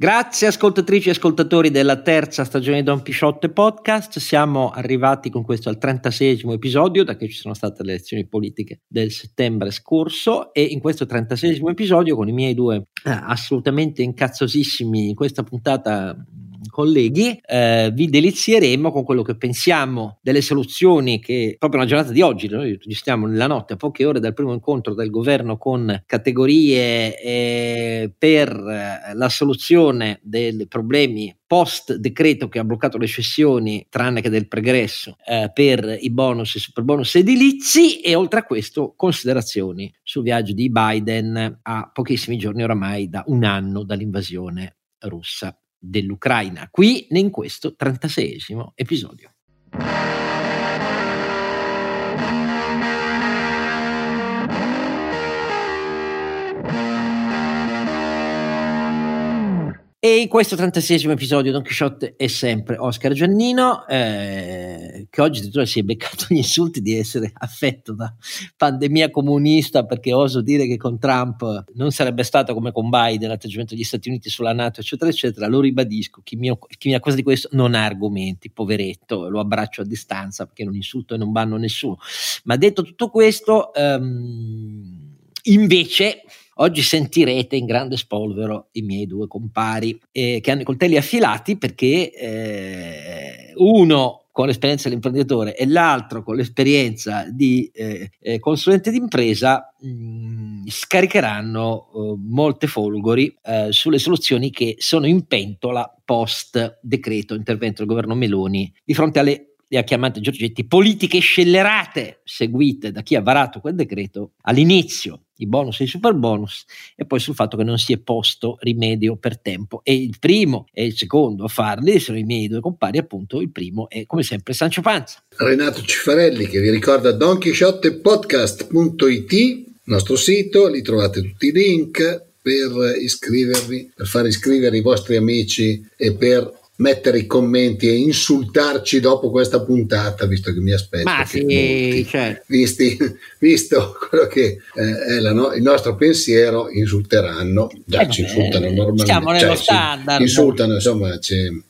Grazie ascoltatrici e ascoltatori della terza stagione di Don Pisciotte Podcast, siamo arrivati con questo al 36 episodio da che ci sono state le elezioni politiche del settembre scorso e in questo 36 episodio con i miei due eh, assolutamente incazzosissimi in questa puntata colleghi, eh, vi delizieremo con quello che pensiamo delle soluzioni che proprio nella giornata di oggi, noi stiamo nella notte, a poche ore dal primo incontro del governo con categorie eh, per eh, la soluzione dei problemi post decreto che ha bloccato le cessioni, tranne che del pregresso, eh, per i bonus e super bonus edilizi e oltre a questo considerazioni sul viaggio di Biden a pochissimi giorni oramai da un anno dall'invasione russa dell'Ucraina, qui in questo 36 episodio. E in questo 36 episodio Don Quixote è sempre Oscar Giannino, eh, che oggi addirittura si è beccato gli insulti di essere affetto da pandemia comunista, perché oso dire che con Trump non sarebbe stato come con Biden l'atteggiamento degli Stati Uniti sulla Nato, eccetera, eccetera. Lo ribadisco, chi mi, chi mi accusa di questo non ha argomenti, poveretto, lo abbraccio a distanza perché non insulto e non banno nessuno. Ma detto tutto questo, um, invece Oggi sentirete in grande spolvero i miei due compari eh, che hanno i coltelli affilati perché eh, uno con l'esperienza dell'imprenditore e l'altro con l'esperienza di eh, eh consulente d'impresa mh, mm, scaricheranno eh, molte folgori eh, sulle soluzioni che sono in pentola post decreto intervento del governo Meloni di fronte alle le ha chiamate Giorgetti politiche scellerate seguite da chi ha varato quel decreto all'inizio i bonus e i super bonus e poi sul fatto che non si è posto rimedio per tempo. E il primo e il secondo a farli sono i miei due compari appunto il primo è come sempre Sancio Panza. Renato Cifarelli che vi ricorda donchisciottepodcast.it nostro sito lì trovate tutti i link per iscrivervi per far iscrivere i vostri amici e per mettere i commenti e insultarci dopo questa puntata, visto che mi aspetto. Ma sì, molti, certo. visti, visto quello che eh, è no- il nostro pensiero, insulteranno. Già eh, ci insultano normalmente. Siamo nello cioè, standard. Insultano, insomma, ci,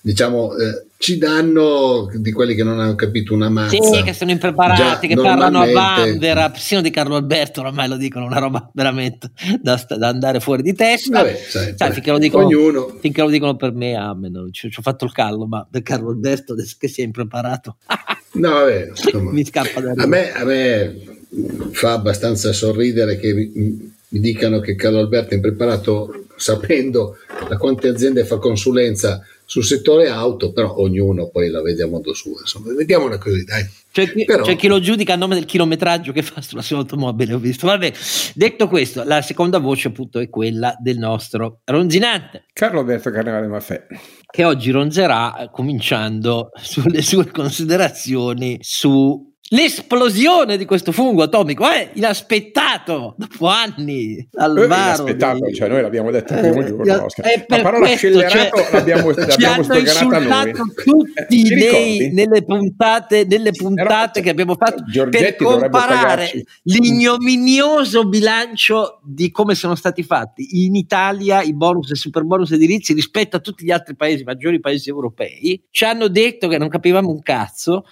diciamo, eh, ci danno di quelli che non hanno capito una mazza. Sì, che sono impreparati, Già, che parlano a Vanvera, persino di Carlo Alberto ormai lo dicono, una roba veramente da, da andare fuori di testa. Vabbè, sai, sai, finché, lo dicono, ognuno. finché lo dicono per me, amen, ci, ci ho fatto il callo, ma per Carlo Alberto adesso che si è impreparato. no, vabbè, insomma, mi scappa da a me, a me fa abbastanza sorridere che mi, mi dicano che Carlo Alberto è impreparato sapendo da quante aziende fa consulenza sul settore auto, però ognuno poi la vede a modo suo. Insomma, vediamola così, dai. C'è chi, però... c'è chi, lo giudica a nome del chilometraggio che fa sulla sua automobile, ho visto. Vabbè, detto questo, la seconda voce appunto è quella del nostro ronzinante. Carlo Alberto Carnevale Maffè. Che oggi ronzerà eh, cominciando sulle sue considerazioni su l'esplosione di questo fungo atomico è inaspettato dopo anni. Al eh, inaspettato di... cioè noi l'abbiamo detto il primo eh, giorno eh, la parola scellerato cioè, l'abbiamo, l'abbiamo sdoganata noi. tutti eh, nei, nelle puntate, nelle puntate Però, che abbiamo fatto Giorgetti per comparare l'ignominioso bilancio di come sono stati fatti in Italia i bonus e super bonus edilizi rispetto a tutti gli altri paesi maggiori paesi europei. Ci hanno detto che non capivamo un cazzo.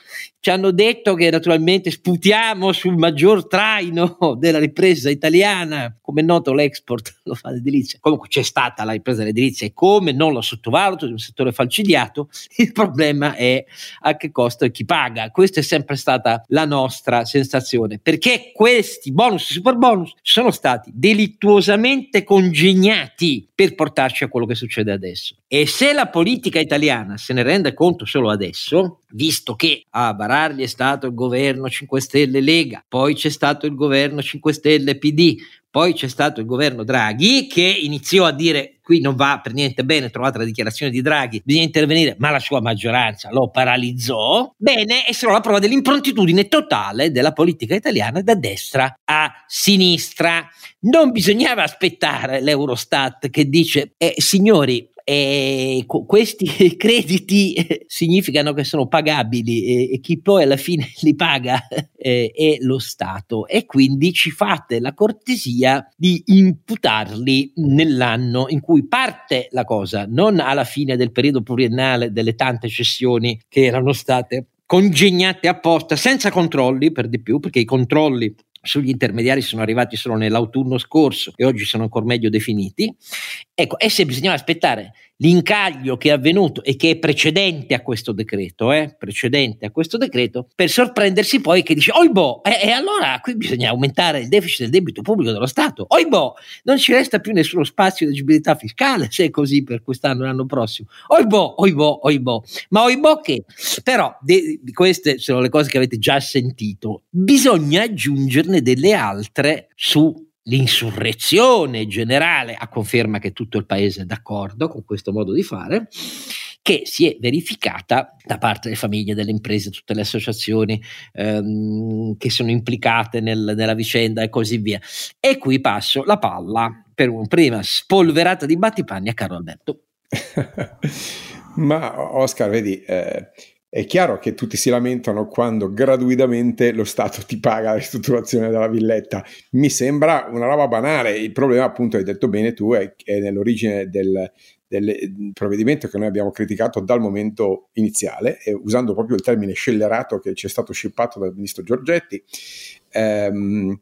Ci hanno detto che naturalmente sputiamo sul maggior traino della ripresa italiana, come è noto l'export lo fa l'edilizia, comunque c'è stata la ripresa dell'edilizia e come non lo sottovaluto, è un settore falcidiato, il problema è a che costo e chi paga, questa è sempre stata la nostra sensazione, perché questi bonus e super bonus sono stati delittuosamente congegnati per portarci a quello che succede adesso. E se la politica italiana se ne rende conto solo adesso, visto che a vararli è stato il governo 5 Stelle Lega, poi c'è stato il governo 5 Stelle PD, poi c'è stato il governo Draghi che iniziò a dire qui non va per niente bene, trovate la dichiarazione di Draghi, bisogna intervenire, ma la sua maggioranza lo paralizzò. Bene, è solo la prova dell'improntitudine totale della politica italiana da destra a sinistra. Non bisognava aspettare l'Eurostat che dice, eh, signori, e questi crediti significano che sono pagabili e, e chi poi alla fine li paga eh, è lo Stato. E quindi ci fate la cortesia di imputarli nell'anno in cui parte la cosa, non alla fine del periodo pluriennale delle tante cessioni che erano state congegnate apposta senza controlli per di più, perché i controlli sugli intermediari sono arrivati solo nell'autunno scorso e oggi sono ancora meglio definiti. Ecco, e se bisognava aspettare l'incaglio che è avvenuto e che è precedente a questo decreto, eh, precedente a questo decreto, per sorprendersi poi che dice, oibo, e eh, allora qui bisogna aumentare il deficit del debito pubblico dello Stato, oibo, non ci resta più nessuno spazio di agibilità fiscale se è così per quest'anno e l'anno prossimo, oibo, oibo, oibo, ma oibo che, però de, queste sono le cose che avete già sentito, bisogna aggiungerne delle altre su l'insurrezione generale, a conferma che tutto il paese è d'accordo con questo modo di fare, che si è verificata da parte delle famiglie, delle imprese, tutte le associazioni ehm, che sono implicate nel, nella vicenda e così via. E qui passo la palla per una prima spolverata di battipanni a Carlo Alberto. Ma Oscar, vedi, eh, è chiaro che tutti si lamentano quando gratuitamente lo Stato ti paga la ristrutturazione della villetta. Mi sembra una roba banale. Il problema, appunto, hai detto bene tu, è, è nell'origine del, del provvedimento che noi abbiamo criticato dal momento iniziale, e usando proprio il termine scellerato che ci è stato scippato dal ministro Giorgetti. Ehm,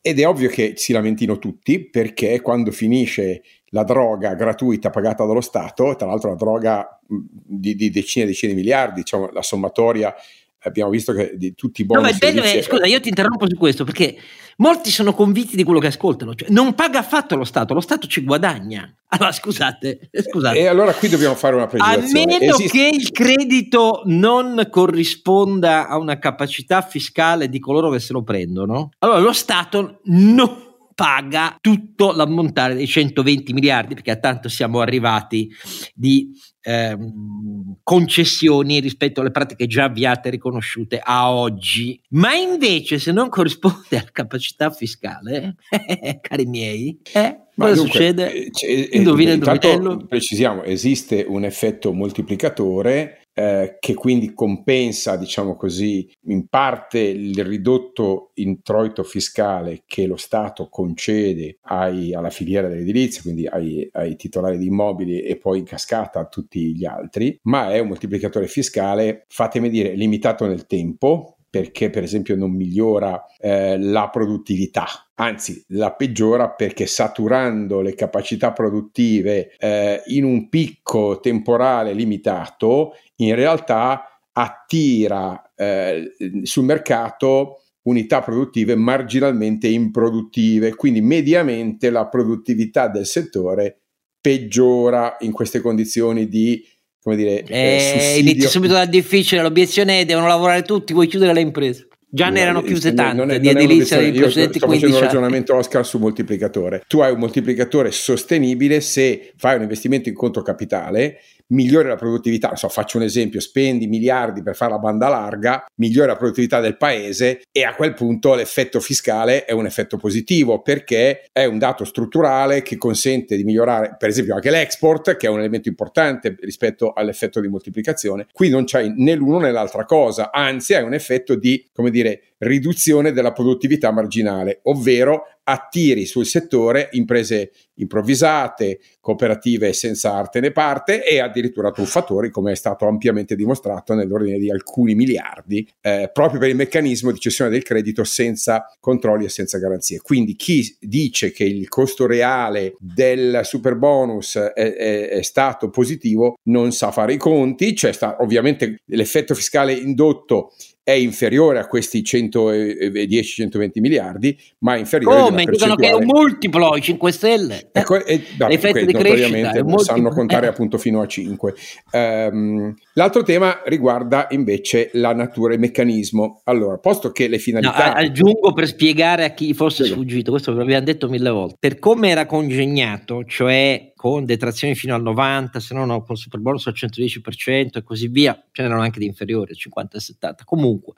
ed è ovvio che si lamentino tutti perché quando finisce la droga gratuita pagata dallo Stato, tra l'altro una droga di, di decine e decine di miliardi, diciamo la sommatoria abbiamo visto che di tutti i bonus. No, bello, eh, scusa, io ti interrompo su questo perché molti sono convinti di quello che ascoltano, cioè, non paga affatto lo Stato, lo Stato ci guadagna. Allora scusate, scusate. E allora qui dobbiamo fare una precisazione. A meno Esiste... che il credito non corrisponda a una capacità fiscale di coloro che se lo prendono, allora lo Stato non paga tutto l'ammontare dei 120 miliardi, perché a tanto siamo arrivati di ehm, concessioni rispetto alle pratiche già avviate e riconosciute a oggi. Ma invece, se non corrisponde alla capacità fiscale, eh, cari miei, eh, cosa dunque, succede? Eh, Indovina il indovinello? Precisiamo, esiste un effetto moltiplicatore eh, che quindi compensa, diciamo così, in parte il ridotto introito fiscale che lo Stato concede ai, alla filiera dell'edilizia, quindi ai, ai, titolari di immobili e poi in cascata a tutti gli altri, ma è un moltiplicatore fiscale, fatemi dire, limitato nel tempo, perché per esempio non migliora eh, la produttività, anzi la peggiora perché saturando le capacità produttive eh, in un picco temporale limitato, in realtà attira eh, sul mercato unità produttive marginalmente improduttive, quindi mediamente la produttività del settore peggiora in queste condizioni di come dire, eh, eh inizia subito dal difficile, l'obiezione è devono lavorare tutti, vuoi chiudere le imprese. Già ne erano chiuse tante non è, di edilizia dei precedenti sto 15 facendo un ragionamento Oscar su moltiplicatore. Tu hai un moltiplicatore sostenibile se fai un investimento in conto capitale migliori la produttività, so, faccio un esempio, spendi miliardi per fare la banda larga, migliori la produttività del paese e a quel punto l'effetto fiscale è un effetto positivo perché è un dato strutturale che consente di migliorare per esempio anche l'export che è un elemento importante rispetto all'effetto di moltiplicazione. Qui non c'è né l'uno né l'altra cosa, anzi è un effetto di, come dire, riduzione della produttività marginale, ovvero attiri sul settore imprese improvvisate, cooperative senza arte né parte e addirittura truffatori, come è stato ampiamente dimostrato nell'ordine di alcuni miliardi, eh, proprio per il meccanismo di cessione del credito senza controlli e senza garanzie. Quindi chi dice che il costo reale del super bonus è, è, è stato positivo non sa fare i conti, c'è sta, ovviamente l'effetto fiscale indotto è inferiore a questi 110-120 miliardi, ma inferiore Come? Dicono che è un multiplo, i 5 Stelle. Ecco, e, vabbè, L'effetto di crescita. Sanno contare eh. appunto fino a 5. Um, ehm, l'altro tema riguarda invece la natura e il meccanismo. Allora, posto che le finalità... No, aggiungo per spiegare a chi fosse sfuggito, questo ve l'abbiamo detto mille volte, per come era congegnato, cioè con detrazioni fino al 90, se no, no con super bonus al 110% e così via, ce n'erano anche di inferiori, al 50-70. Comunque,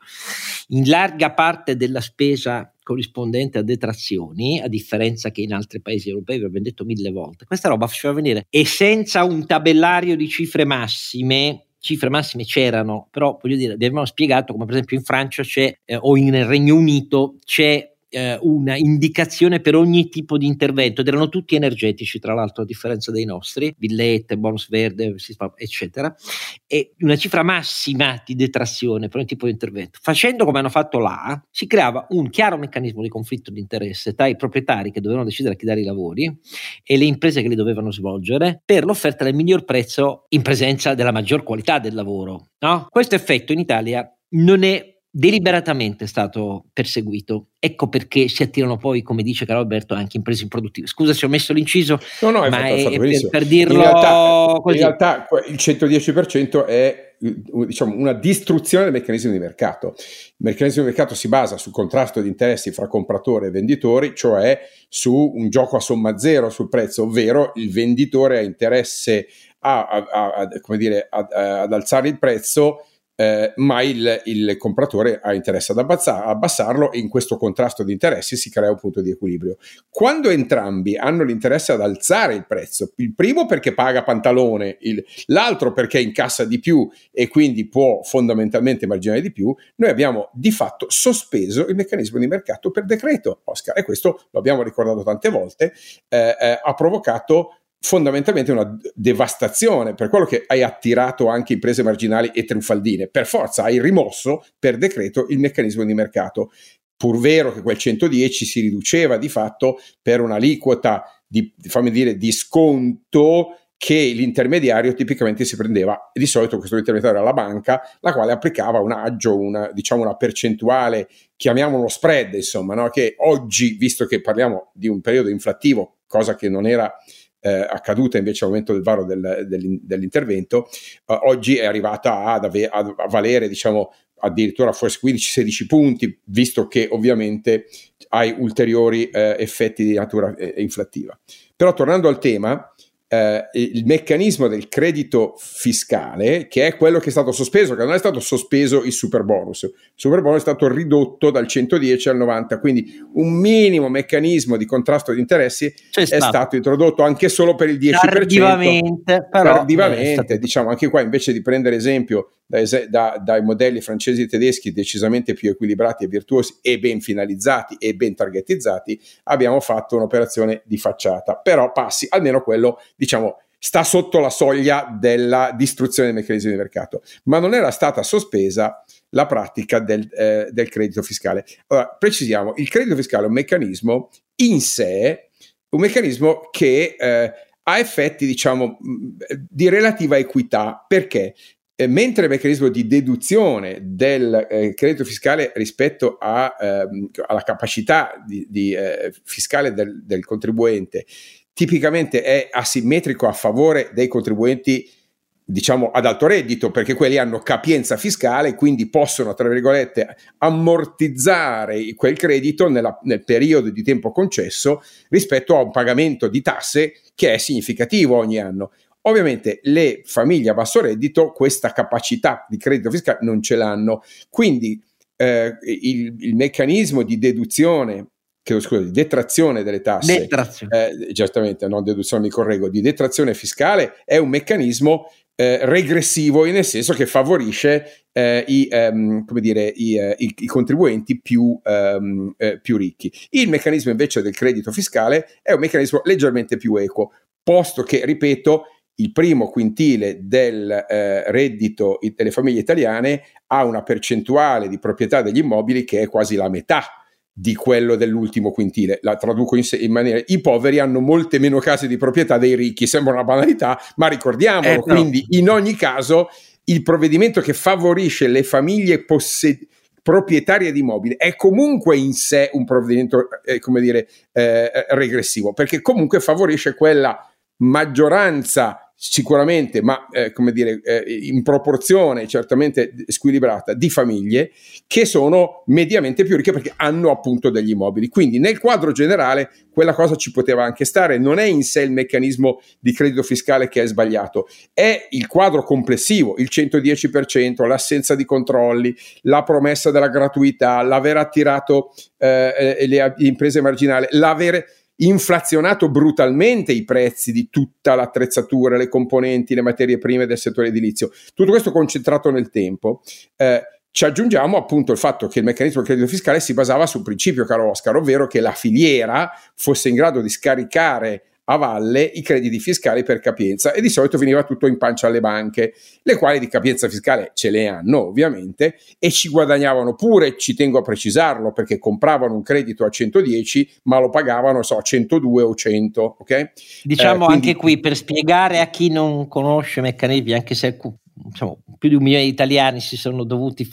in larga parte della spesa corrispondente a detrazioni, a differenza che in altri paesi europei, vi abbiamo detto mille volte. Questa roba faceva venire e senza un tabellario di cifre massime cifre massime c'erano, però voglio dire, abbiamo spiegato come per esempio in Francia c'è eh, o in Regno Unito c'è eh, una indicazione per ogni tipo di intervento ed erano tutti energetici tra l'altro a differenza dei nostri, villette, bonus verde, eccetera, e una cifra massima di detrazione per ogni tipo di intervento. Facendo come hanno fatto là, si creava un chiaro meccanismo di conflitto di interesse tra i proprietari che dovevano decidere a chi dare i lavori e le imprese che li dovevano svolgere per l'offerta del miglior prezzo in presenza della maggior qualità del lavoro. No? Questo effetto in Italia non è deliberatamente stato perseguito. Ecco perché si attirano poi, come dice Carlo Alberto, anche imprese improduttive. Scusa se ho messo l'inciso, no, no, ma è, è per, per, dirlo in realtà. In realtà il 110% è diciamo, una distruzione del meccanismo di mercato. Il meccanismo di mercato si basa sul contrasto di interessi fra compratore e venditori, cioè su un gioco a somma zero sul prezzo, ovvero il venditore ha interesse a, a, a, dire, ad alzare il prezzo eh, ma il, il, compratore ha interesse ad abbassar, abbassarlo e in questo contrasto di interessi si crea un punto di equilibrio. Quando entrambi hanno l'interesse ad alzare il prezzo, il primo perché paga pantalone, il, l'altro perché incassa di più e quindi può fondamentalmente marginare di più, noi abbiamo di fatto sospeso il meccanismo di mercato per decreto, Oscar, e questo lo abbiamo ricordato tante volte, eh, eh, ha provocato fondamentalmente una devastazione, per quello che hai attirato anche imprese marginali e trufaldine. Per forza hai rimosso per decreto il meccanismo di mercato. Pur vero che quel 110 si riduceva di fatto per un'aliquota di, dire, di sconto che l'intermediario tipicamente si prendeva, di solito questo intermediario era la banca, la quale applicava un aggio, una, diciamo una percentuale, chiamiamolo spread, insomma, no? che oggi, visto che parliamo di un periodo inflattivo, cosa che non era eh, accaduta invece al momento del varo del, del, dell'intervento, eh, oggi è arrivata ad ave- a, valere diciamo addirittura forse 15-16 punti, visto che ovviamente hai ulteriori eh, effetti di natura eh, inflattiva. Però tornando al tema, eh, il meccanismo del credito fiscale, che è quello che è stato sospeso, che non è stato sospeso il super bonus. Il super bonus è stato ridotto dal 110 al 90, quindi un minimo meccanismo di contrasto di interessi C'è è stato. stato. introdotto anche solo per il 10%. Tardivamente, però tardivamente diciamo anche qua invece di prendere esempio da, da, dai modelli francesi e tedeschi decisamente più equilibrati e virtuosi e ben finalizzati e ben targetizzati, abbiamo fatto un'operazione di facciata. Però passi, almeno quello, diciamo, sta sotto la soglia della distruzione dei meccanismi di mercato, ma non era stata sospesa la pratica del, eh, del credito fiscale. Allora, precisiamo, il credito fiscale è un meccanismo in sé, un meccanismo che eh, ha effetti, diciamo, di relativa equità. Perché? Eh, mentre il meccanismo di deduzione del eh, credito fiscale rispetto a, ehm, alla capacità di, di, eh, fiscale del, del, contribuente tipicamente è asimmetrico a favore dei contribuenti diciamo ad alto reddito perché quelli hanno capienza fiscale quindi possono tra virgolette ammortizzare quel credito nella, nel periodo di tempo concesso rispetto a un pagamento di tasse che è significativo ogni anno Ovviamente le famiglie a basso reddito questa capacità di credito fiscale non ce l'hanno, quindi eh, il, il, meccanismo di deduzione, che, scusa, di detrazione delle tasse, detrazione. Eh, certamente, non deduzione mi correggo, di detrazione fiscale è un meccanismo eh, regressivo nel senso che favorisce eh, i, um, dire, i, uh, i, i, contribuenti più, um, eh, più, ricchi. Il meccanismo invece del credito fiscale è un meccanismo leggermente più equo, posto che, ripeto, il primo quintile del eh, reddito delle famiglie italiane ha una percentuale di proprietà degli immobili che è quasi la metà di quello dell'ultimo quintile. La traduco in, in maniera... I poveri hanno molte meno case di proprietà dei ricchi, sembra una banalità, ma ricordiamolo, eh, no. quindi in ogni caso il provvedimento che favorisce le famiglie possedenti proprietarie di immobili è comunque in sé un provvedimento, eh, come dire, eh, regressivo, perché comunque favorisce quella maggioranza sicuramente, ma eh, come dire, eh, in proporzione certamente squilibrata, di famiglie che sono mediamente più ricche perché hanno appunto degli immobili. Quindi nel quadro generale quella cosa ci poteva anche stare, non è in sé il meccanismo di credito fiscale che è sbagliato, è il quadro complessivo, il 110%, l'assenza di controlli, la promessa della gratuità, l'aver attirato eh, eh le imprese marginali, l'aver inflazionato brutalmente i prezzi di tutta l'attrezzatura, le componenti, le materie prime del settore edilizio. Tutto questo concentrato nel tempo. Eh, ci aggiungiamo appunto il fatto che il meccanismo del credito fiscale si basava sul principio, caro Oscar, ovvero che la filiera fosse in grado di scaricare a valle i crediti fiscali per capienza e di solito veniva tutto in pancia alle banche, le quali di capienza fiscale ce le hanno ovviamente e ci guadagnavano pure, ci tengo a precisarlo, perché compravano un credito a 110 ma lo pagavano so, a 102 o 100. Okay? Diciamo eh, quindi... anche qui per spiegare a chi non conosce meccanismi, anche se diciamo, più di un milione di italiani si sono dovuti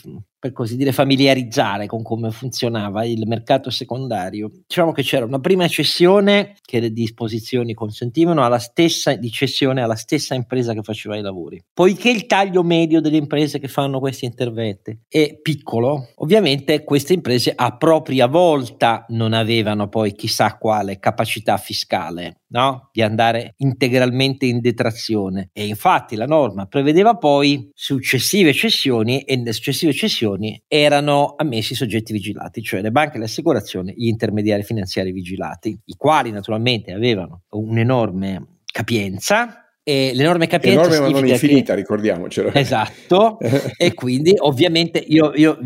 per così dire, familiarizzare con come funzionava il mercato secondario. Diciamo che c'era una prima cessione che le disposizioni consentivano alla stessa, di cessione alla stessa impresa che faceva i lavori. Poiché il taglio medio delle imprese che fanno questi interventi è piccolo, ovviamente queste imprese a propria volta non avevano poi chissà quale capacità fiscale no? di andare integralmente in detrazione e infatti la norma prevedeva poi successive cessioni e nelle successive cessioni operazioni erano ammessi soggetti vigilati, cioè le banche, le assicurazioni, gli intermediari finanziari vigilati, i quali naturalmente avevano un'enorme capienza e l'enorme capienza enorme ma non infinita, che... ricordiamocelo. Esatto, e quindi ovviamente io, io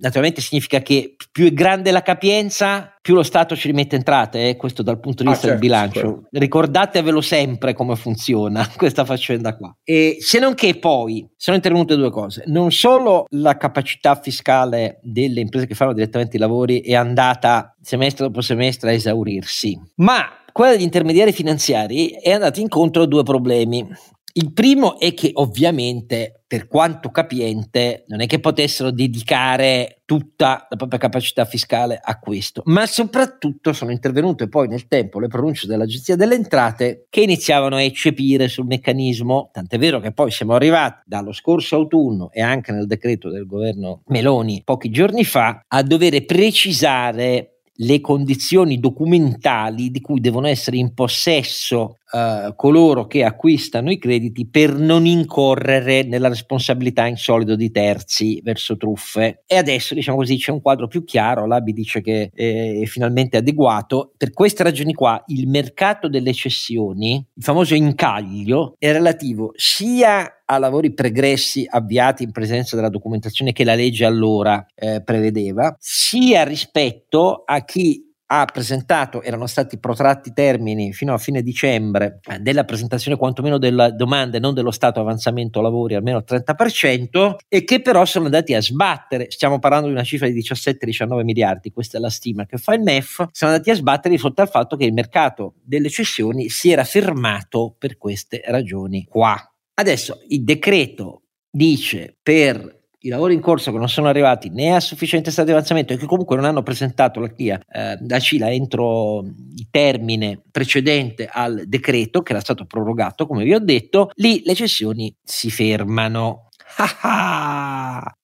naturalmente significa che più è grande la capienza, più lo Stato ci rimette entrate, eh? questo dal punto di ah, vista ah, certo, del bilancio. Certo. Ricordatevelo sempre come funziona questa faccenda qua. E se non che poi sono intervenute due cose. Non solo la capacità fiscale delle imprese che fanno direttamente i lavori è andata semestre dopo semestre a esaurirsi, ma quella degli intermediari finanziari è andata incontro a due problemi. Il primo è che ovviamente, per quanto capiente, non è che potessero dedicare tutta la propria capacità fiscale a questo, ma soprattutto sono intervenute poi nel tempo le pronunce dell'Agenzia delle Entrate che iniziavano a eccepire sul meccanismo, tant'è vero che poi siamo arrivati dallo scorso autunno e anche nel decreto del governo Meloni pochi giorni fa a dover precisare le condizioni documentali di cui devono essere in possesso uh, coloro che acquistano i crediti per non incorrere nella responsabilità in solido di terzi verso truffe. E adesso, diciamo così, c'è un quadro più chiaro, l'ABI dice che è finalmente adeguato. Per queste ragioni qua, il mercato delle cessioni, il famoso incaglio, è relativo sia a lavori pregressi avviati in presenza della documentazione che la legge allora eh, prevedeva, sia rispetto a chi ha presentato, erano stati protratti i termini fino a fine dicembre eh, della presentazione quantomeno delle domande, non dello stato avanzamento lavori, almeno il 30%, e che però sono andati a sbattere, stiamo parlando di una cifra di 17-19 miliardi, questa è la stima che fa il MEF, sono andati a sbattere di fronte al fatto che il mercato delle cessioni si era fermato per queste ragioni qua. Adesso il decreto dice per i lavori in corso che non sono arrivati né a sufficiente stato di avanzamento e che comunque non hanno presentato la CLIA eh, da CILA entro il termine precedente al decreto che era stato prorogato, come vi ho detto, lì le cessioni si fermano.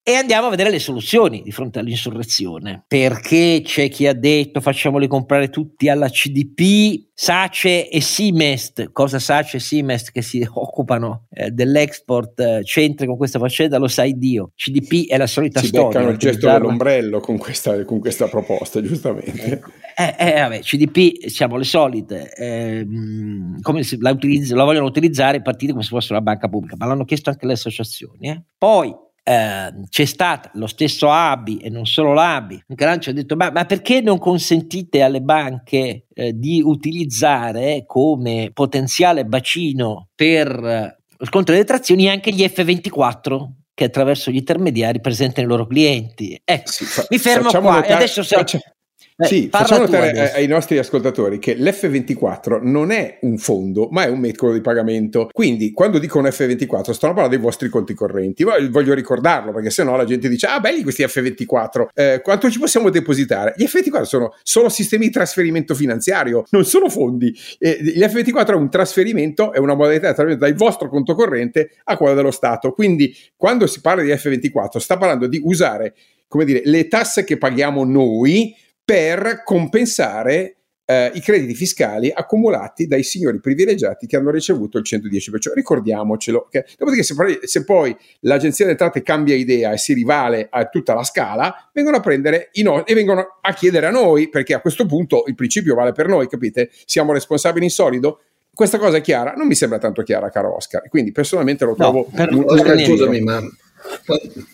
E andiamo a vedere le soluzioni di fronte all'insurrezione. Perché c'è chi ha detto facciamoli comprare tutti alla CDP, Sace e Simest. Cosa Sace e Simest che si occupano eh, dell'export eh, c'entri con questa faccenda lo sai Dio. CDP è la solita si storia. Si beccano il gesto dell'ombrello con questa, con questa proposta, giustamente. Eh, eh, vabbè, CDP siamo le solite, eh, come la, la, vogliono utilizzare i partiti come se fosse una banca pubblica, ma l'hanno chiesto anche le associazioni. Eh. Poi eh, c'è stato lo stesso ABI e non solo l'ABI, un Grancio ha detto ma, ma, perché non consentite alle banche eh, di utilizzare come potenziale bacino per eh, lo sconto delle trazioni anche gli F24 che attraverso gli intermediari presentano i loro clienti. Ecco, sì, fa, mi fermo qua e adesso se... Eh, sì, facciamo notare ai nostri ascoltatori che l'F24 non è un fondo, ma è un metodo di pagamento. Quindi, quando dicono F24, stanno parlando dei vostri conti correnti. Voglio ricordarlo perché sennò la gente dice: Ah, belli questi F24, eh, quanto ci possiamo depositare? Gli F24 sono solo sistemi di trasferimento finanziario, non sono fondi. Eh, gli F24 è un trasferimento, è una modalità di trasferimento dal vostro conto corrente a quello dello Stato. Quindi, quando si parla di F24, sta parlando di usare come dire, le tasse che paghiamo noi per compensare eh, i crediti fiscali accumulati dai signori privilegiati che hanno ricevuto il 110%. Ricordiamocelo. Okay? Dopodiché, se poi, se poi, l'Agenzia delle Entrate cambia idea e si rivale a tutta la scala, vengono a prendere i no- e vengono a chiedere a noi, perché a questo punto il principio vale per noi, capite? Siamo responsabili in solido. Questa cosa è chiara? Non mi sembra tanto chiara, caro Oscar. Quindi personalmente lo trovo... No, un, un scusami, ma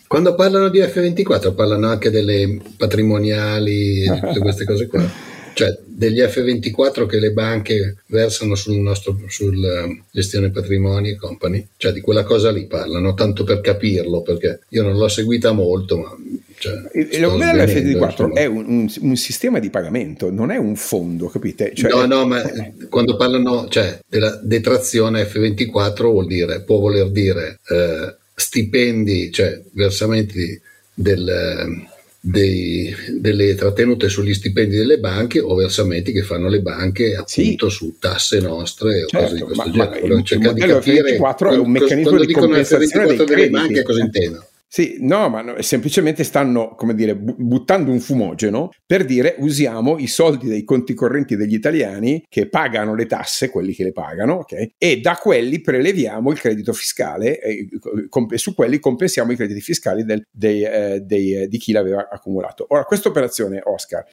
quando parlano di F24 parlano anche delle patrimoniali e tutte queste cose qua, cioè degli F24 che le banche versano sul nostro sulla ehm, gestione patrimoni e company, cioè di quella cosa lì parlano, tanto per capirlo, perché io non l'ho seguita molto, ma cioè, modello F24 è un, un, un, sistema di pagamento, non è un fondo, capite? Cioè, no, no, ma quando parlano cioè, della detrazione F24 vuol dire, può voler dire eh, stipendi, cioè versamenti del, dei, delle trattenute sugli stipendi delle banche o versamenti che fanno le banche appunto sì. su tasse nostre o certo, cose di questo ma, genere. Ma il, il modello F24 è un meccanismo di compensazione delle banche cosa intendono? Sì, no, ma no, semplicemente stanno, come dire, buttando un fumogeno per dire usiamo i soldi dei conti correnti degli italiani che pagano le tasse, quelli che le pagano, ok? E da quelli preleviamo il credito fiscale e comp- su quelli compensiamo i crediti fiscali del, dei, eh, dei, eh, di chi l'aveva accumulato. Ora, questa operazione, Oscar,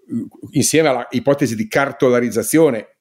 insieme all'ipotesi di cartolarizzazione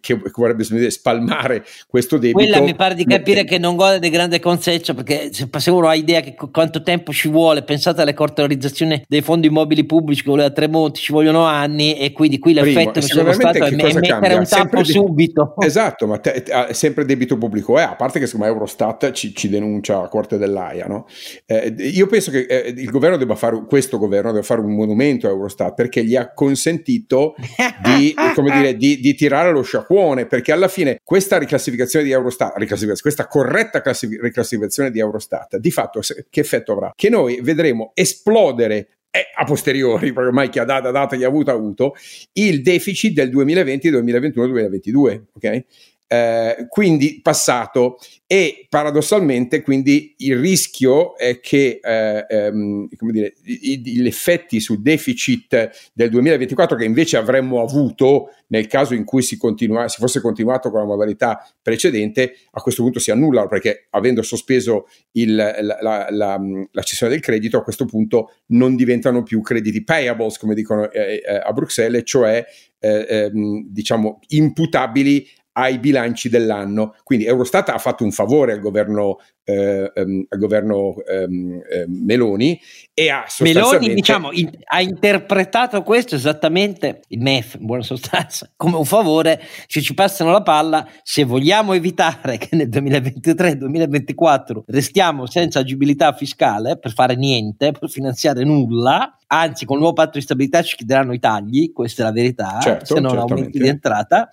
che vorrebbe spalmare questo debito. Quella mi pare di capire che non gode di grande consenso perché se uno ha idea che quanto tempo ci vuole, pensate alle cartolarizzazioni dei fondi immobili pubblici che voleva Tremonti, ci vogliono anni e quindi qui l'effetto che sono stato è, è mettere cambia? un tappo subito. Esatto, ma te, te, sempre debito pubblico è, a parte che secondo me Eurostat ci, ci denuncia a Corte dell'AIA. No? Eh, io penso che eh, il governo debba fare, questo governo debba fare un monumento a Eurostat perché gli ha consentito di, come dire, di, di tirare lo sciacquone, perché alla fine questa riclassificazione di Eurostat, riclassificazione, questa corretta riclassificazione di Eurostat, di fatto che effetto avrà? Che noi vedremo esplodere eh, a posteriori, perché ormai chi ha data data chi ha avuto ha avuto, il deficit del 2020, 2021, 2022, ok? Eh, quindi passato. E paradossalmente quindi il rischio è che eh, ehm, dire, gli effetti sul deficit del 2024 che invece avremmo avuto nel caso in cui si, continua, si fosse continuato con la modalità precedente a questo punto si annullano perché avendo sospeso il, la, la, la, la, cessione del credito a questo punto non diventano più crediti payables come dicono eh, eh, a Bruxelles cioè eh, ehm, diciamo imputabili ai bilanci dell'anno. Quindi Eurostat ha fatto un favore al governo, eh, ehm, al governo ehm, eh, Meloni e ha sostanzialmente... Meloni diciamo, in, ha interpretato questo esattamente, il MEF in buona sostanza, come un favore, se ci passano la palla, se vogliamo evitare che nel 2023-2024 restiamo senza agibilità fiscale per fare niente, per finanziare nulla, anzi con il nuovo patto di stabilità ci chiederanno i tagli, questa è la verità, certo, se non aumenti di entrata,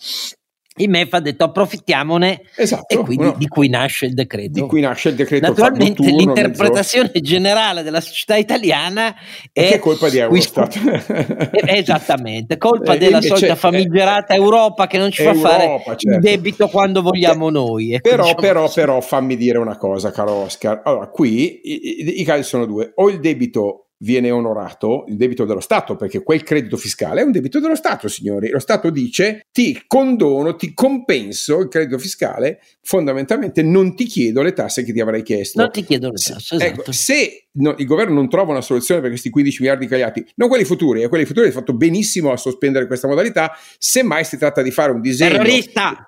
il MEF ha detto approfittiamone esatto, e quindi no. di cui nasce il decreto. Di cui nasce il decreto. Naturalmente turno, l'interpretazione mezzo... generale della società italiana è, che è colpa di Eurostat. Esattamente, colpa eh, della solita famigerata Europa che non ci Europa, fa fare certo. il debito quando vogliamo noi. Ecco, però, diciamo però, però fammi dire una cosa, caro Oscar. Allora, qui i, i, i casi sono due. O il debito viene onorato il debito dello Stato, perché quel credito fiscale è un debito dello Stato, signori. Lo Stato dice ti condono, ti compenso il credito fiscale, fondamentalmente non ti chiedo le tasse che ti avrei chiesto. Non ti chiedo le tasse, ecco, esatto. se no, il governo non trova una soluzione per questi 15 miliardi cagliati, non quelli futuri, eh, quelli futuri ha fatto benissimo a sospendere questa modalità, semmai si tratta di fare un disegno... Terrorista!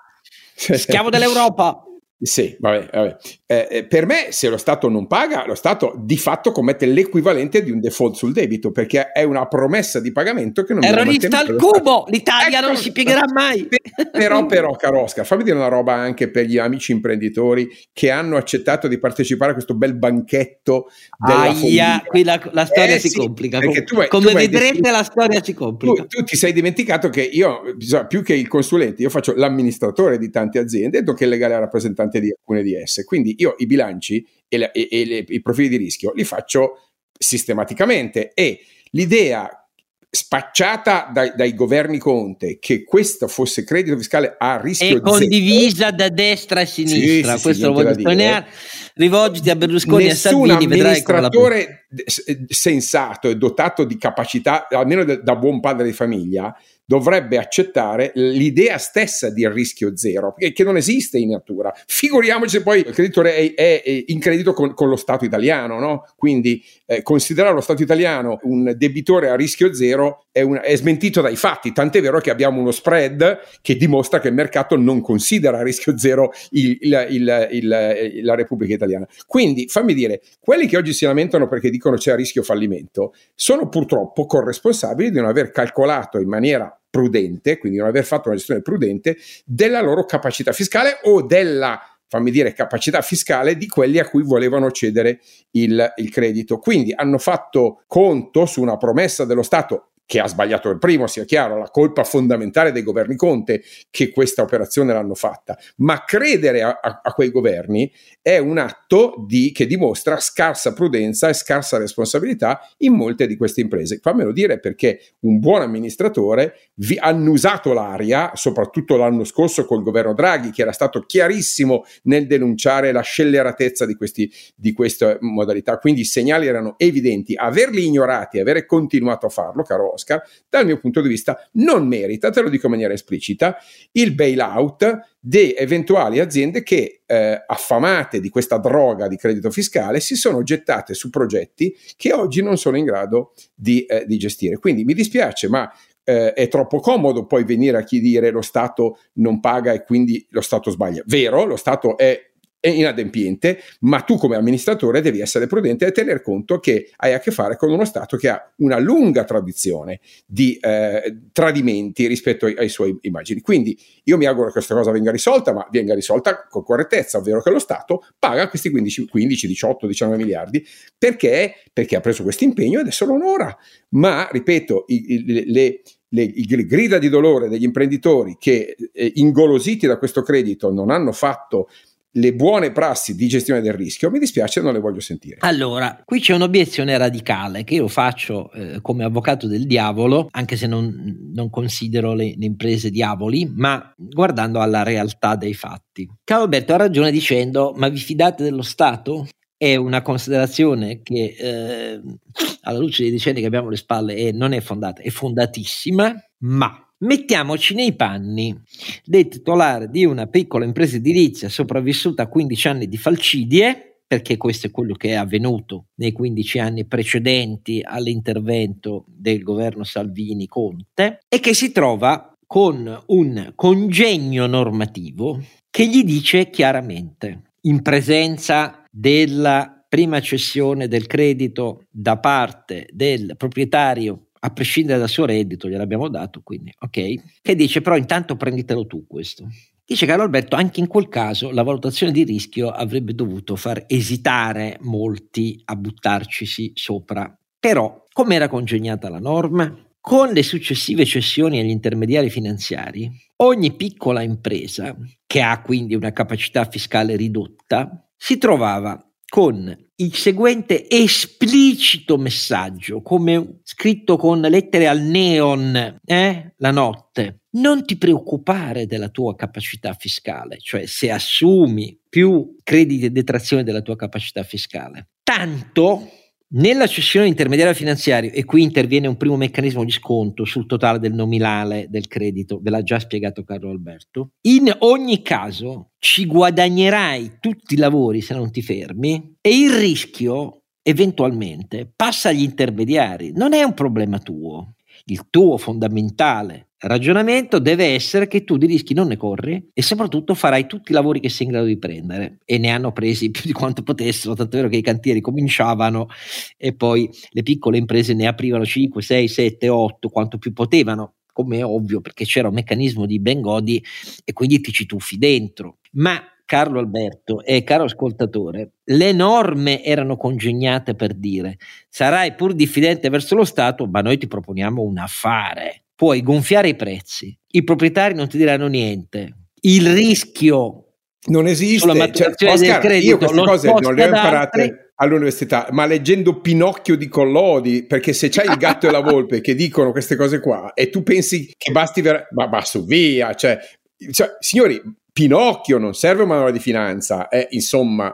Schiavo dell'Europa! Sì, vabbè, vabbè. Eh, eh, per me, se lo Stato non paga, lo Stato di fatto commette l'equivalente di un default sul debito, perché è una promessa di pagamento che non Terrorista al cubo! L'Italia ecco, non si piegherà mai! Però, però, caro Oscar, fammi dire una roba anche per gli amici imprenditori che hanno accettato di partecipare a questo bel banchetto della Aia, qui la, la storia eh, si sì, complica. Tu hai, Come tu vedrete, detto, la storia si complica. Tu, tu, ti sei dimenticato che io, più che il consulente, io faccio l'amministratore di tante aziende, nonché il legale rappresentante di alcune di esse. Quindi io i bilanci e, la, e, e le, i profili di rischio li faccio sistematicamente e l'idea spacciata dai, dai, governi Conte che questo fosse credito fiscale a rischio è condivisa zero. da destra e sinistra sì, questo sì, lo voglio sottolineare rivolgiti a Berlusconi e a Salvini amministratore sensato e dotato di capacità almeno da buon padre di famiglia dovrebbe accettare l'idea stessa di rischio zero, che non esiste in natura. Figuriamoci se poi il creditore è, è, in credito con, con, lo Stato italiano, no? Quindi eh, considerare lo Stato italiano un debitore a rischio zero è, un, è, smentito dai fatti, tant'è vero che abbiamo uno spread che dimostra che il mercato non considera a rischio zero il, il, il, la Repubblica Italiana. Quindi fammi dire, quelli che oggi si lamentano perché dicono c'è a rischio fallimento, sono purtroppo corresponsabili di non aver calcolato in maniera prudente, quindi non aver fatto una gestione prudente della loro capacità fiscale o della fammi dire, capacità fiscale di quelli a cui volevano cedere il, il, credito. Quindi hanno fatto conto su una promessa dello Stato che ha sbagliato il primo, sia chiaro, la colpa fondamentale dei governi Conte che questa operazione l'hanno fatta, ma credere a, a, a quei governi è un atto di, che dimostra scarsa prudenza e scarsa responsabilità in molte di queste imprese. Fammelo dire perché un buon amministratore vi ha annusato l'aria, soprattutto l'anno scorso col governo Draghi, che era stato chiarissimo nel denunciare la scelleratezza di, questi, di queste modalità, quindi i segnali erano evidenti, averli ignorati, avere continuato a farlo, caro Oscar, dal mio punto di vista non merita, te lo dico in maniera esplicita, il bailout di eventuali aziende che eh, affamate di questa droga di credito fiscale si sono gettate su progetti che oggi non sono in grado di, eh, di gestire. Quindi mi dispiace, ma eh, è troppo comodo poi venire a chi dire lo Stato non paga e quindi lo Stato sbaglia. Vero, lo Stato è inadempiente, ma tu come amministratore devi essere prudente e tener conto che hai a che fare con uno Stato che ha una lunga tradizione di eh, tradimenti rispetto ai, ai, suoi immagini. Quindi io mi auguro che questa cosa venga risolta, ma venga risolta con correttezza, ovvero che lo Stato paga questi 15, 15 18, 19 miliardi perché, perché ha preso questo impegno ed è solo un'ora. Ma, ripeto, i, i, le, le, grida di dolore degli imprenditori che eh, ingolositi da questo credito non hanno fatto le buone prassi di gestione del rischio, mi dispiace, non le voglio sentire. Allora, qui c'è un'obiezione radicale che io faccio eh, come avvocato del diavolo, anche se non, non considero le, le, imprese diavoli, ma guardando alla realtà dei fatti. Carlo Alberto ha ragione dicendo, ma vi fidate dello Stato? È una considerazione che eh, alla luce dei decenni che abbiamo alle spalle è, non è fondata, è fondatissima, ma Mettiamoci nei panni. Del titolare di una piccola impresa edilizia sopravvissuta a 15 anni di falcidie, perché questo è quello che è avvenuto nei 15 anni precedenti all'intervento del governo Salvini Conte, e che si trova con un congegno normativo che gli dice chiaramente, in presenza della prima cessione del credito da parte del proprietario a prescindere dal suo reddito, gliel'abbiamo dato, quindi ok, che dice però intanto prenditelo tu questo. Dice Carlo Alberto, anche in quel caso la valutazione di rischio avrebbe dovuto far esitare molti a buttarcisi sopra. Però, come era congegnata la norma? Con le successive cessioni agli intermediari finanziari, ogni piccola impresa, che ha quindi una capacità fiscale ridotta, si trovava con il seguente esplicito messaggio, come scritto con lettere al neon, eh, la notte. Non ti preoccupare della tua capacità fiscale, cioè se assumi più crediti e detrazioni della tua capacità fiscale. Tanto nella cessione intermediaria finanziaria, e qui interviene un primo meccanismo di sconto sul totale del nominale del credito, ve l'ha già spiegato Carlo Alberto, in ogni caso ci guadagnerai tutti i lavori se non ti fermi e il rischio eventualmente passa agli intermediari, non è un problema tuo. il tuo fondamentale ragionamento deve essere che tu di rischi non ne corri e soprattutto farai tutti i lavori che sei in grado di prendere e ne hanno presi più di quanto potessero, tanto è vero che i cantieri cominciavano e poi le piccole imprese ne aprivano 5, 6, 7, 8, quanto più potevano come è ovvio perché c'era un meccanismo di ben godi e quindi ti ci tuffi dentro. Ma Carlo Alberto e caro ascoltatore, le norme erano congegnate per dire sarai pur diffidente verso lo Stato, ma noi ti proponiamo un affare. Puoi gonfiare i prezzi, i proprietari non ti diranno niente, il rischio non esiste. Sulla maturazione cioè, Oscar, del credito, io queste cose non le ho imparate all'università, ma leggendo Pinocchio di Collodi, perché se c'hai il gatto e la volpe che dicono queste cose qua e tu pensi che basti ver- ma, ma su via, cioè, cioè, signori, Pinocchio non serve un manuale di finanza, eh, insomma,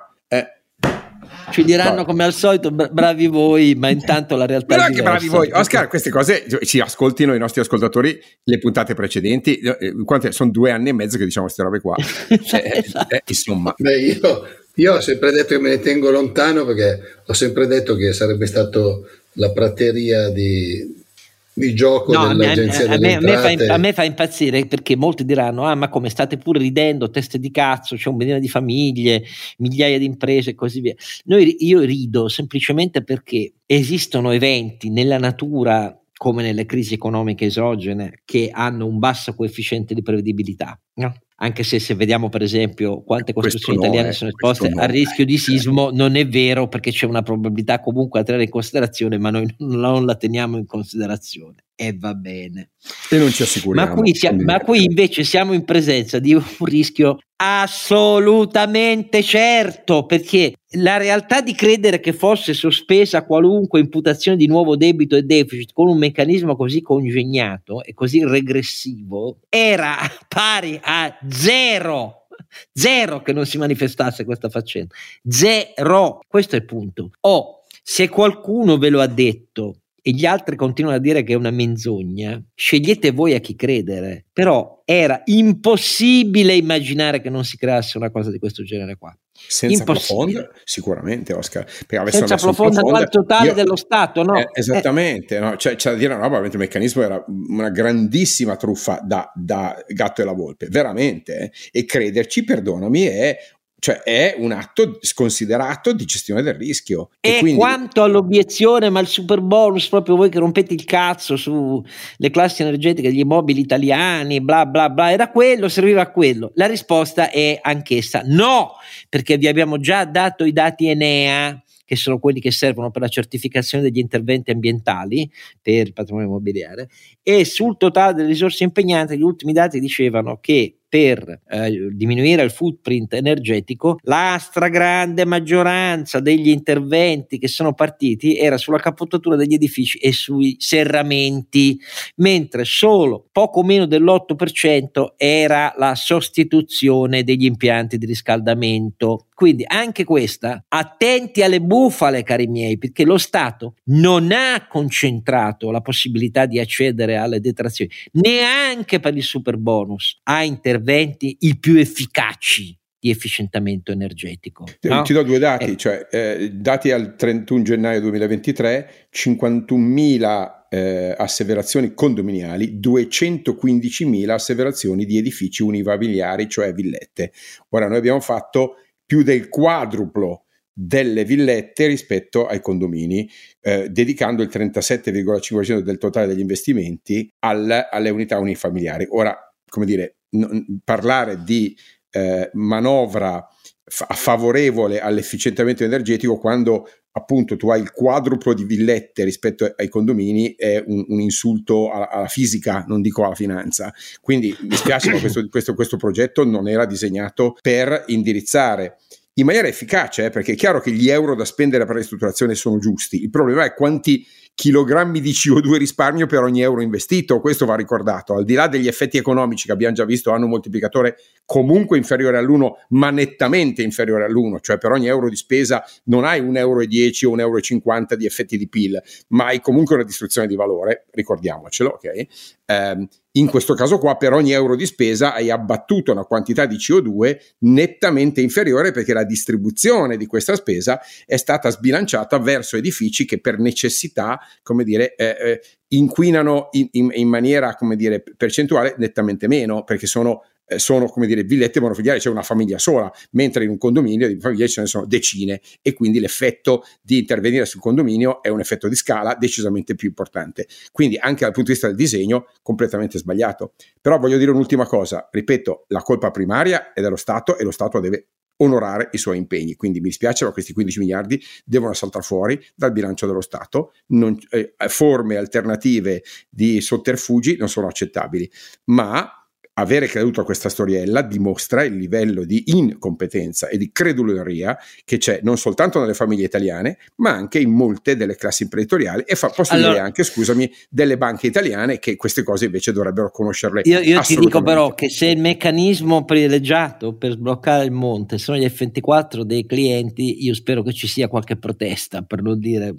ci diranno come al solito bravi voi, ma intanto la realtà Però è diversa. bravi voi. Oscar, queste cose ci ascoltino i nostri ascoltatori le puntate precedenti. Eh, quante, sono due anni e mezzo che diciamo queste robe qua. eh, esatto. eh, insomma. Beh, io, io ho sempre detto che me ne tengo lontano perché ho sempre detto che sarebbe stato la prateria di, di gioco no, dell'agenzia a me, a, me, a, me fa, a me, fa, impazzire perché molti diranno ah ma come state pure ridendo teste di cazzo c'è un milione di famiglie migliaia di imprese e così via Noi, io rido semplicemente perché esistono eventi nella natura come nelle crisi economiche esogene che hanno un basso coefficiente di prevedibilità no? Anche se se vediamo per esempio quante costruzioni italiane sono esposte no, al rischio di sismo, non è vero perché c'è una probabilità comunque da tenere in considerazione, ma noi non la teniamo in considerazione e va bene. E non ci assicuriamo. Ma qui, siamo, ma qui invece siamo in presenza di un rischio assolutamente certo, perché la realtà di credere che fosse sospesa qualunque imputazione di nuovo debito e deficit con un meccanismo così congegnato e così regressivo era pari a zero. Zero che non si manifestasse questa faccenda. Zero. Questo è il punto. O oh, se qualcuno ve lo ha detto e gli altri continuano a dire che è una menzogna, scegliete voi a chi credere. Però era impossibile immaginare che non si creasse una cosa di questo genere qua. Senza profonda, sicuramente Oscar. Senza profonda al totale io, dello Stato, no? Eh, esattamente, eh. no? Cioè, c'è da dire una roba, il meccanismo era una grandissima truffa da, da gatto e la volpe, veramente. Eh? E crederci, perdonami, è cioè è un atto sconsiderato di gestione del rischio. E, e quindi... quanto all'obiezione, ma il super bonus, proprio voi che rompete il cazzo sulle classi energetiche degli immobili italiani, bla bla bla, era quello, serviva a quello. La risposta è anch'essa no, perché vi abbiamo già dato i dati Enea che sono quelli che servono per la certificazione degli interventi ambientali per il patrimonio immobiliare e sul totale delle risorse impegnate gli ultimi dati dicevano che per eh, diminuire il footprint energetico, la stragrande maggioranza degli interventi che sono partiti era sulla capottatura degli edifici e sui serramenti, mentre solo poco meno dell'8% era la sostituzione degli impianti di riscaldamento. Quindi anche questa, attenti alle bufale, cari miei, perché lo Stato non ha concentrato la possibilità di accedere alle detrazioni, neanche per il super bonus, ha intervenuto interventi i più efficaci di efficientamento energetico. No? Ti do due dati, eh. cioè eh, dati al 31 gennaio 2023, 51.000 eh, asseverazioni condominiali, 215.000 asseverazioni di edifici unifamiliari, cioè villette. Ora noi abbiamo fatto più del quadruplo delle villette rispetto ai condomini, eh, dedicando il 37,5% del totale degli investimenti al, alle unità unifamiliari. Ora, come dire, parlare di eh, manovra fa- favorevole all'efficientamento energetico quando appunto tu hai il quadruplo di villette rispetto ai condomini è un, un insulto alla, alla, fisica, non dico alla finanza. Quindi mi spiace, ma questo, questo, questo progetto non era disegnato per indirizzare in maniera efficace, eh, perché è chiaro che gli euro da spendere per la ristrutturazione sono giusti. Il problema è quanti chilogrammi di CO2 risparmio per ogni euro investito, questo va ricordato, al di là degli effetti economici che abbiamo già visto hanno un moltiplicatore comunque inferiore all'1, ma nettamente inferiore all'1, cioè per ogni euro di spesa non hai 1,10 euro o 1,50 euro di effetti di PIL, ma hai comunque una distruzione di valore, ricordiamocelo, ok? Eh, in questo caso qua per ogni euro di spesa hai abbattuto una quantità di CO2 nettamente inferiore perché la distribuzione di questa spesa è stata sbilanciata verso edifici che per necessità come dire, eh, eh, inquinano in, in, in, maniera, come dire, percentuale nettamente meno, perché sono eh, sono come dire villette monofigliari, c'è una famiglia sola, mentre in un condominio di famiglie ce ne sono decine e quindi l'effetto di intervenire sul condominio è un effetto di scala decisamente più importante. Quindi anche dal punto di vista del disegno completamente sbagliato. Però voglio dire un'ultima cosa, ripeto, la colpa primaria è dello Stato e lo Stato deve onorare i suoi impegni. Quindi mi dispiace, ma questi 15 miliardi devono saltare fuori dal bilancio dello Stato. Non, eh, forme alternative di sotterfugi non sono accettabili, ma avere creduto a questa storiella dimostra il livello di incompetenza e di creduleria che c'è non soltanto nelle famiglie italiane, ma anche in molte delle classi imprenditoriali e fa, posso allora, dire anche, scusami, delle banche italiane che queste cose invece dovrebbero conoscerle. Io, io ti dico però che se il meccanismo privilegiato per sbloccare il monte sono gli F24 dei clienti, io spero che ci sia qualche protesta, per non dire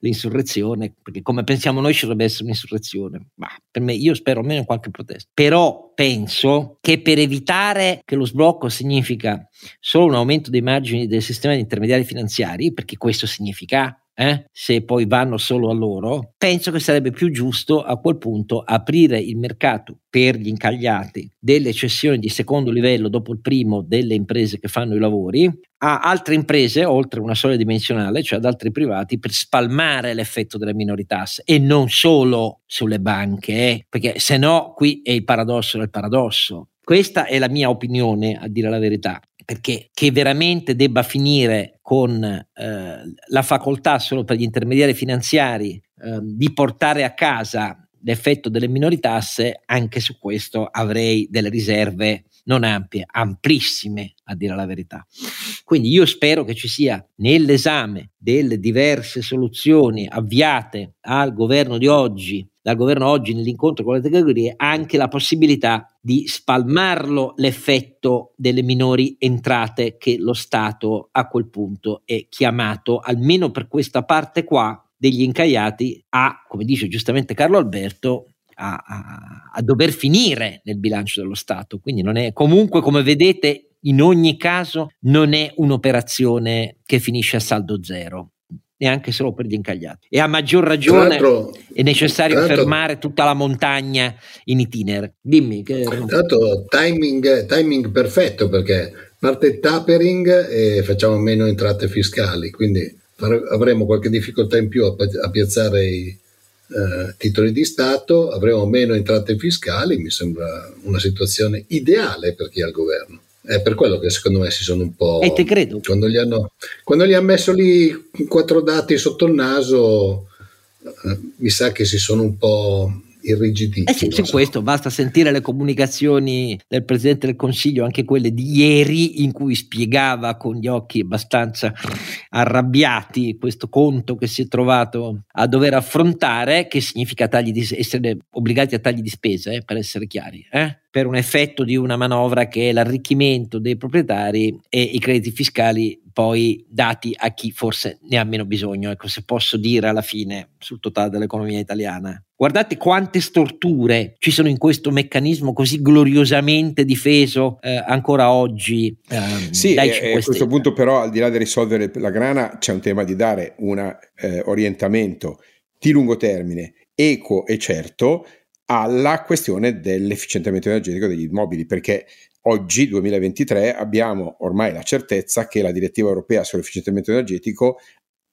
l'insurrezione, perché come pensiamo noi ci dovrebbe essere un'insurrezione, ma per me io spero almeno qualche protesta. Però penso che per evitare che lo sblocco significa solo un aumento dei margini del sistema di intermediari finanziari, perché questo significa eh, se poi vanno solo a loro, penso che sarebbe più giusto a quel punto aprire il mercato per gli incagliati delle cessioni di secondo livello dopo il primo delle imprese che fanno i lavori a altre imprese oltre una soglia dimensionale, cioè ad altri privati, per spalmare l'effetto delle minori tasse. E non solo sulle banche, eh, perché se no qui è il paradosso del paradosso. Questa è la mia opinione, a dire la verità perché che veramente debba finire con eh, la facoltà solo per gli intermediari finanziari eh, di portare a casa l'effetto delle minori tasse, anche su questo avrei delle riserve non ampie, amplissime a dire la verità. Quindi io spero che ci sia nell'esame delle diverse soluzioni avviate al governo di oggi dal governo oggi nell'incontro con le categorie anche la possibilità di spalmarlo l'effetto delle minori entrate che lo Stato a quel punto è chiamato, almeno per questa parte qua, degli incagliati a, come dice giustamente Carlo Alberto, a, a, a, dover finire nel bilancio dello Stato. Quindi non è comunque, come vedete, in ogni caso non è un'operazione che finisce a saldo zero neanche solo per gli incagliati. E a maggior ragione è necessario fermare tutta la montagna in itinere. Dimmi. Che... Tanto timing, timing perfetto perché parte il tapering e facciamo meno entrate fiscali, quindi avremo qualche difficoltà in più a, a piazzare i eh, titoli di Stato, avremo meno entrate fiscali, mi sembra una situazione ideale per chi è al governo. È per quello che secondo me si sono un po'. E te credo. Quando gli hanno, quando gli hanno messo lì quattro dati sotto il naso, eh, mi sa che si sono un po' irrigiditi. Eh sì, su so. questo basta sentire le comunicazioni del Presidente del Consiglio, anche quelle di ieri, in cui spiegava con gli occhi abbastanza arrabbiati questo conto che si è trovato a dover affrontare, che significa tagli di, essere obbligati a tagli di spese, eh, per essere chiari. Eh? Per un effetto di una manovra che è l'arricchimento dei proprietari e i crediti fiscali poi dati a chi forse ne ha meno bisogno, ecco se posso dire alla fine sul totale dell'economia italiana. Guardate quante storture ci sono in questo meccanismo così gloriosamente difeso eh, ancora oggi. Ehm, sì, dai eh, a questo punto però al di là di risolvere la grana c'è un tema di dare un eh, orientamento di lungo termine equo e certo alla questione dell'efficientamento energetico degli immobili, perché oggi, 2023, abbiamo ormai la certezza che la direttiva europea sull'efficientamento energetico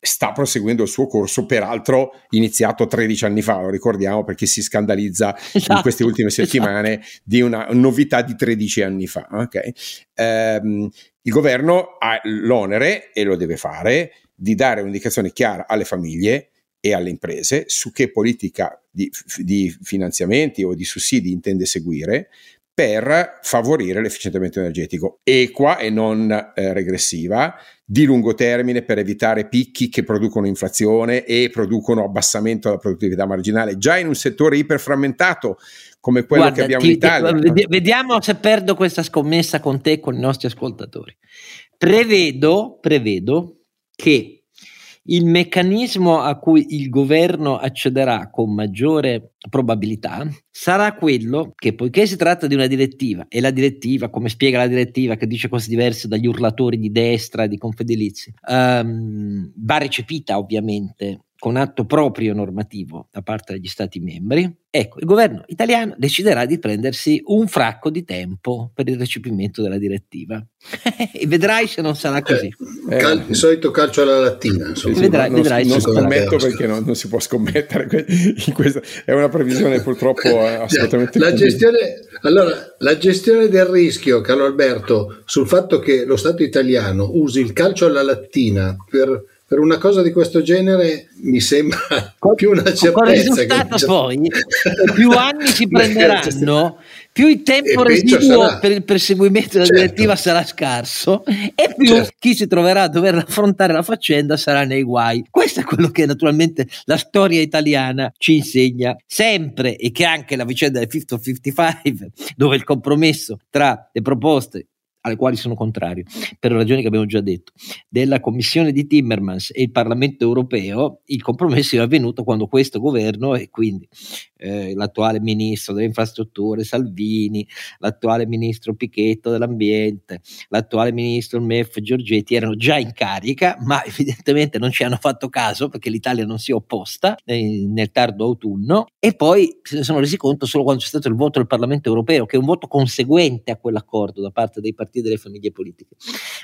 sta proseguendo il suo corso, peraltro iniziato 13 anni fa, lo ricordiamo perché si scandalizza esatto, in queste ultime esatto. settimane esatto. di una novità di 13 anni fa. Okay? Ehm, il governo ha l'onere, e lo deve fare, di dare un'indicazione chiara alle famiglie e alle imprese su che politica di, di finanziamenti o di sussidi intende seguire per favorire l'efficientamento energetico equa e non eh, regressiva, di lungo termine per evitare picchi che producono inflazione e producono abbassamento della produttività marginale, già in un settore iperframmentato come quello Guarda, che abbiamo ti, in Italia. Ti, vediamo se perdo questa scommessa con te e con i nostri ascoltatori. Prevedo, prevedo che il meccanismo a cui il governo accederà con maggiore probabilità sarà quello che, poiché si tratta di una direttiva, e la direttiva, come spiega la direttiva, che dice cose diverse dagli urlatori di destra e di Confedilizi, um, va recepita ovviamente con atto proprio normativo da parte degli Stati membri, ecco, il governo italiano deciderà di prendersi un fracco di tempo per il recepimento della direttiva. e vedrai se non sarà così. Eh, cal- il solito calcio alla lattina. Insomma. Vedrai, non, vedrai non, non scommetto perché non, non, si può scommettere. In questa, è una previsione purtroppo assolutamente... La gestione, allora, la gestione del rischio, Carlo Alberto, sul fatto che lo Stato italiano usi il calcio alla lattina per per una cosa di questo genere mi sembra più una certezza. Con che... poi, più anni si prenderanno, più il tempo residuo sarà. per il perseguimento della certo. direttiva sarà scarso e più certo. chi si troverà a dover affrontare la faccenda sarà nei guai. Questo è quello che naturalmente la storia italiana ci insegna sempre e che anche la vicenda del 50-55, dove il compromesso tra le proposte alle quali sono contrario, per ragioni che abbiamo già detto, della commissione di Timmermans e il Parlamento europeo, il compromesso è avvenuto quando questo governo e quindi eh, l'attuale ministro delle infrastrutture Salvini, l'attuale ministro Pichetto dell'ambiente, l'attuale ministro MEF Giorgetti erano già in carica, ma evidentemente non ci hanno fatto caso perché l'Italia non si è opposta eh, nel tardo autunno. E poi se ne sono resi conto solo quando c'è stato il voto del Parlamento europeo, che è un voto conseguente a quell'accordo da parte dei partiti partiti delle famiglie politiche.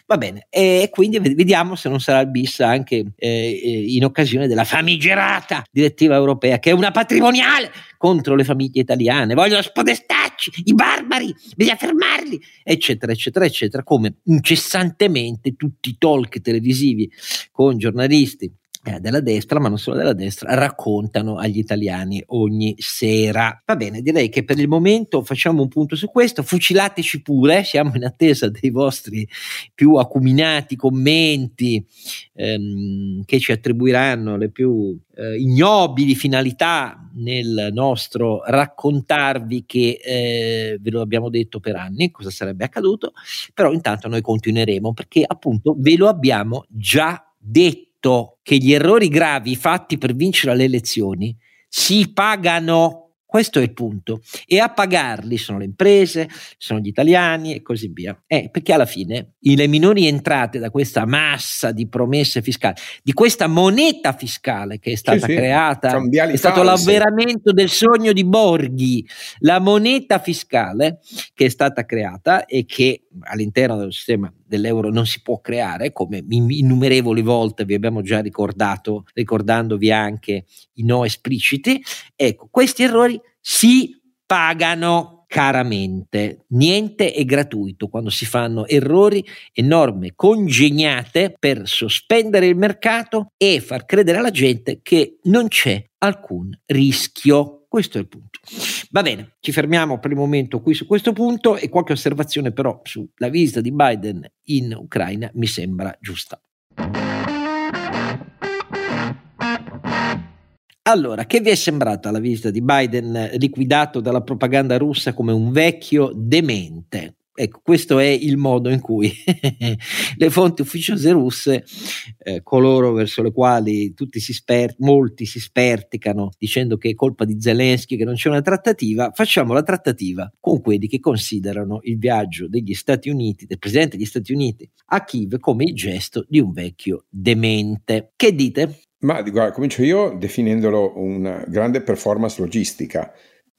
Va bene, e quindi vediamo se non sarà il bis anche eh, in occasione della famigerata direttiva europea, che è una patrimoniale contro le famiglie italiane. Vogliono spodestarci, i barbari, bisogna fermarli, eccetera, eccetera, eccetera, come incessantemente tutti i talk televisivi con giornalisti eh, della destra, ma non solo della destra, raccontano agli italiani ogni sera. Va bene, direi che per il momento facciamo un punto su questo, fucilateci pure, siamo in attesa dei vostri più acuminati commenti ehm, che ci attribuiranno le più eh, ignobili finalità nel nostro raccontarvi che eh, ve lo abbiamo detto per anni cosa sarebbe accaduto, però intanto noi continueremo perché appunto ve lo abbiamo già detto detto che gli errori gravi fatti per vincere le elezioni si pagano. Questo è il punto. E a pagarli sono le imprese, sono gli italiani e così via. Eh, perché alla fine le minori entrate da questa massa di promesse fiscali, di questa moneta fiscale che è stata sì, creata, sì, è stato l'avveramento del sogno di Borghi, la moneta fiscale che è stata creata e che all'interno del sistema dell'euro non si può creare, come innumerevoli volte vi abbiamo già ricordato, ricordandovi anche i no espliciti. Ecco, questi errori si pagano caramente. Niente è gratuito quando si fanno errori e norme congegnate per sospendere il mercato e far credere alla gente che non c'è alcun rischio. Questo è il punto. Va bene, ci fermiamo per il momento qui su questo punto e qualche osservazione però sulla visita di Biden in Ucraina mi sembra giusta. Allora, che vi è sembrata la visita di Biden liquidato dalla propaganda russa come un vecchio demente? Ecco, questo è il modo in cui le fonti ufficiose russe, eh, coloro verso le quali si sper- molti si sperticano dicendo che è colpa di Zelensky, che non c'è una trattativa, facciamo la trattativa con quelli che considerano il viaggio degli Stati Uniti, del Presidente degli Stati Uniti a Kiev come il gesto di un vecchio demente. Che dite? Ma guarda, comincio io definendolo una grande performance logistica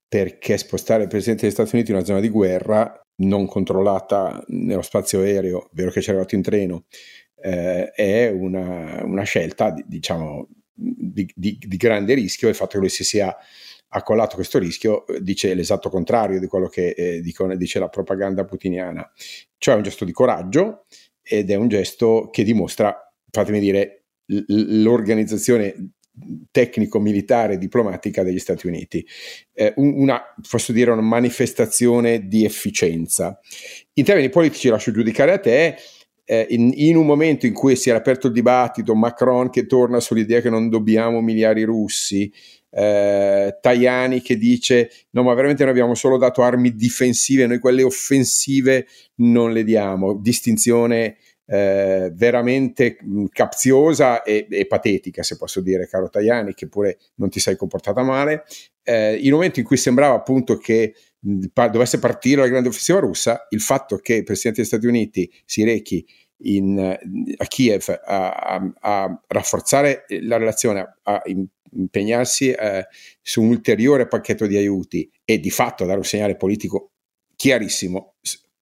perché spostare il Presidente degli Stati Uniti in una zona di guerra non controllata nello spazio aereo, vero che c'è arrivato in treno, eh, è una, una scelta, diciamo, di, di, di, grande rischio. Il fatto che lui si sia accollato questo rischio dice l'esatto contrario di quello che eh, dice la propaganda putiniana. Cioè è un gesto di coraggio ed è un gesto che dimostra, fatemi dire, l'organizzazione tecnico-militare diplomatica degli Stati Uniti. Eh, una, posso dire, una manifestazione di efficienza. In termini politici lascio giudicare a te, eh, in, in, un momento in cui si era aperto il dibattito, Macron che torna sull'idea che non dobbiamo umiliare i russi, eh, Tajani che dice no ma veramente noi abbiamo solo dato armi difensive, noi quelle offensive non le diamo, distinzione eh, veramente mm, capziosa e, e, patetica, se posso dire, caro Tajani, che pure non ti sei comportata male. Eh, un momento in cui sembrava appunto che mm, pa- dovesse partire la grande offensiva russa, il fatto che il Presidente degli Stati Uniti si rechi in, a Kiev a, a, a, rafforzare la relazione, a impegnarsi eh, su un ulteriore pacchetto di aiuti e di fatto dare un segnale politico chiarissimo,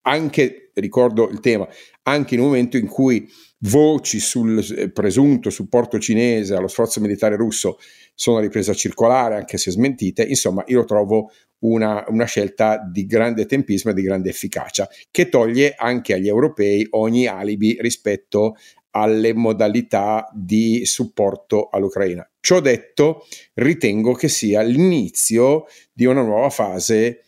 anche, ricordo il tema, anche in un momento in cui voci sul eh, presunto supporto cinese allo sforzo militare russo sono riprese a circolare, anche se smentite, insomma io trovo una, una, scelta di grande tempismo e di grande efficacia, che toglie anche agli europei ogni alibi rispetto alle modalità di supporto all'Ucraina. Ciò detto, ritengo che sia l'inizio di una nuova fase eh,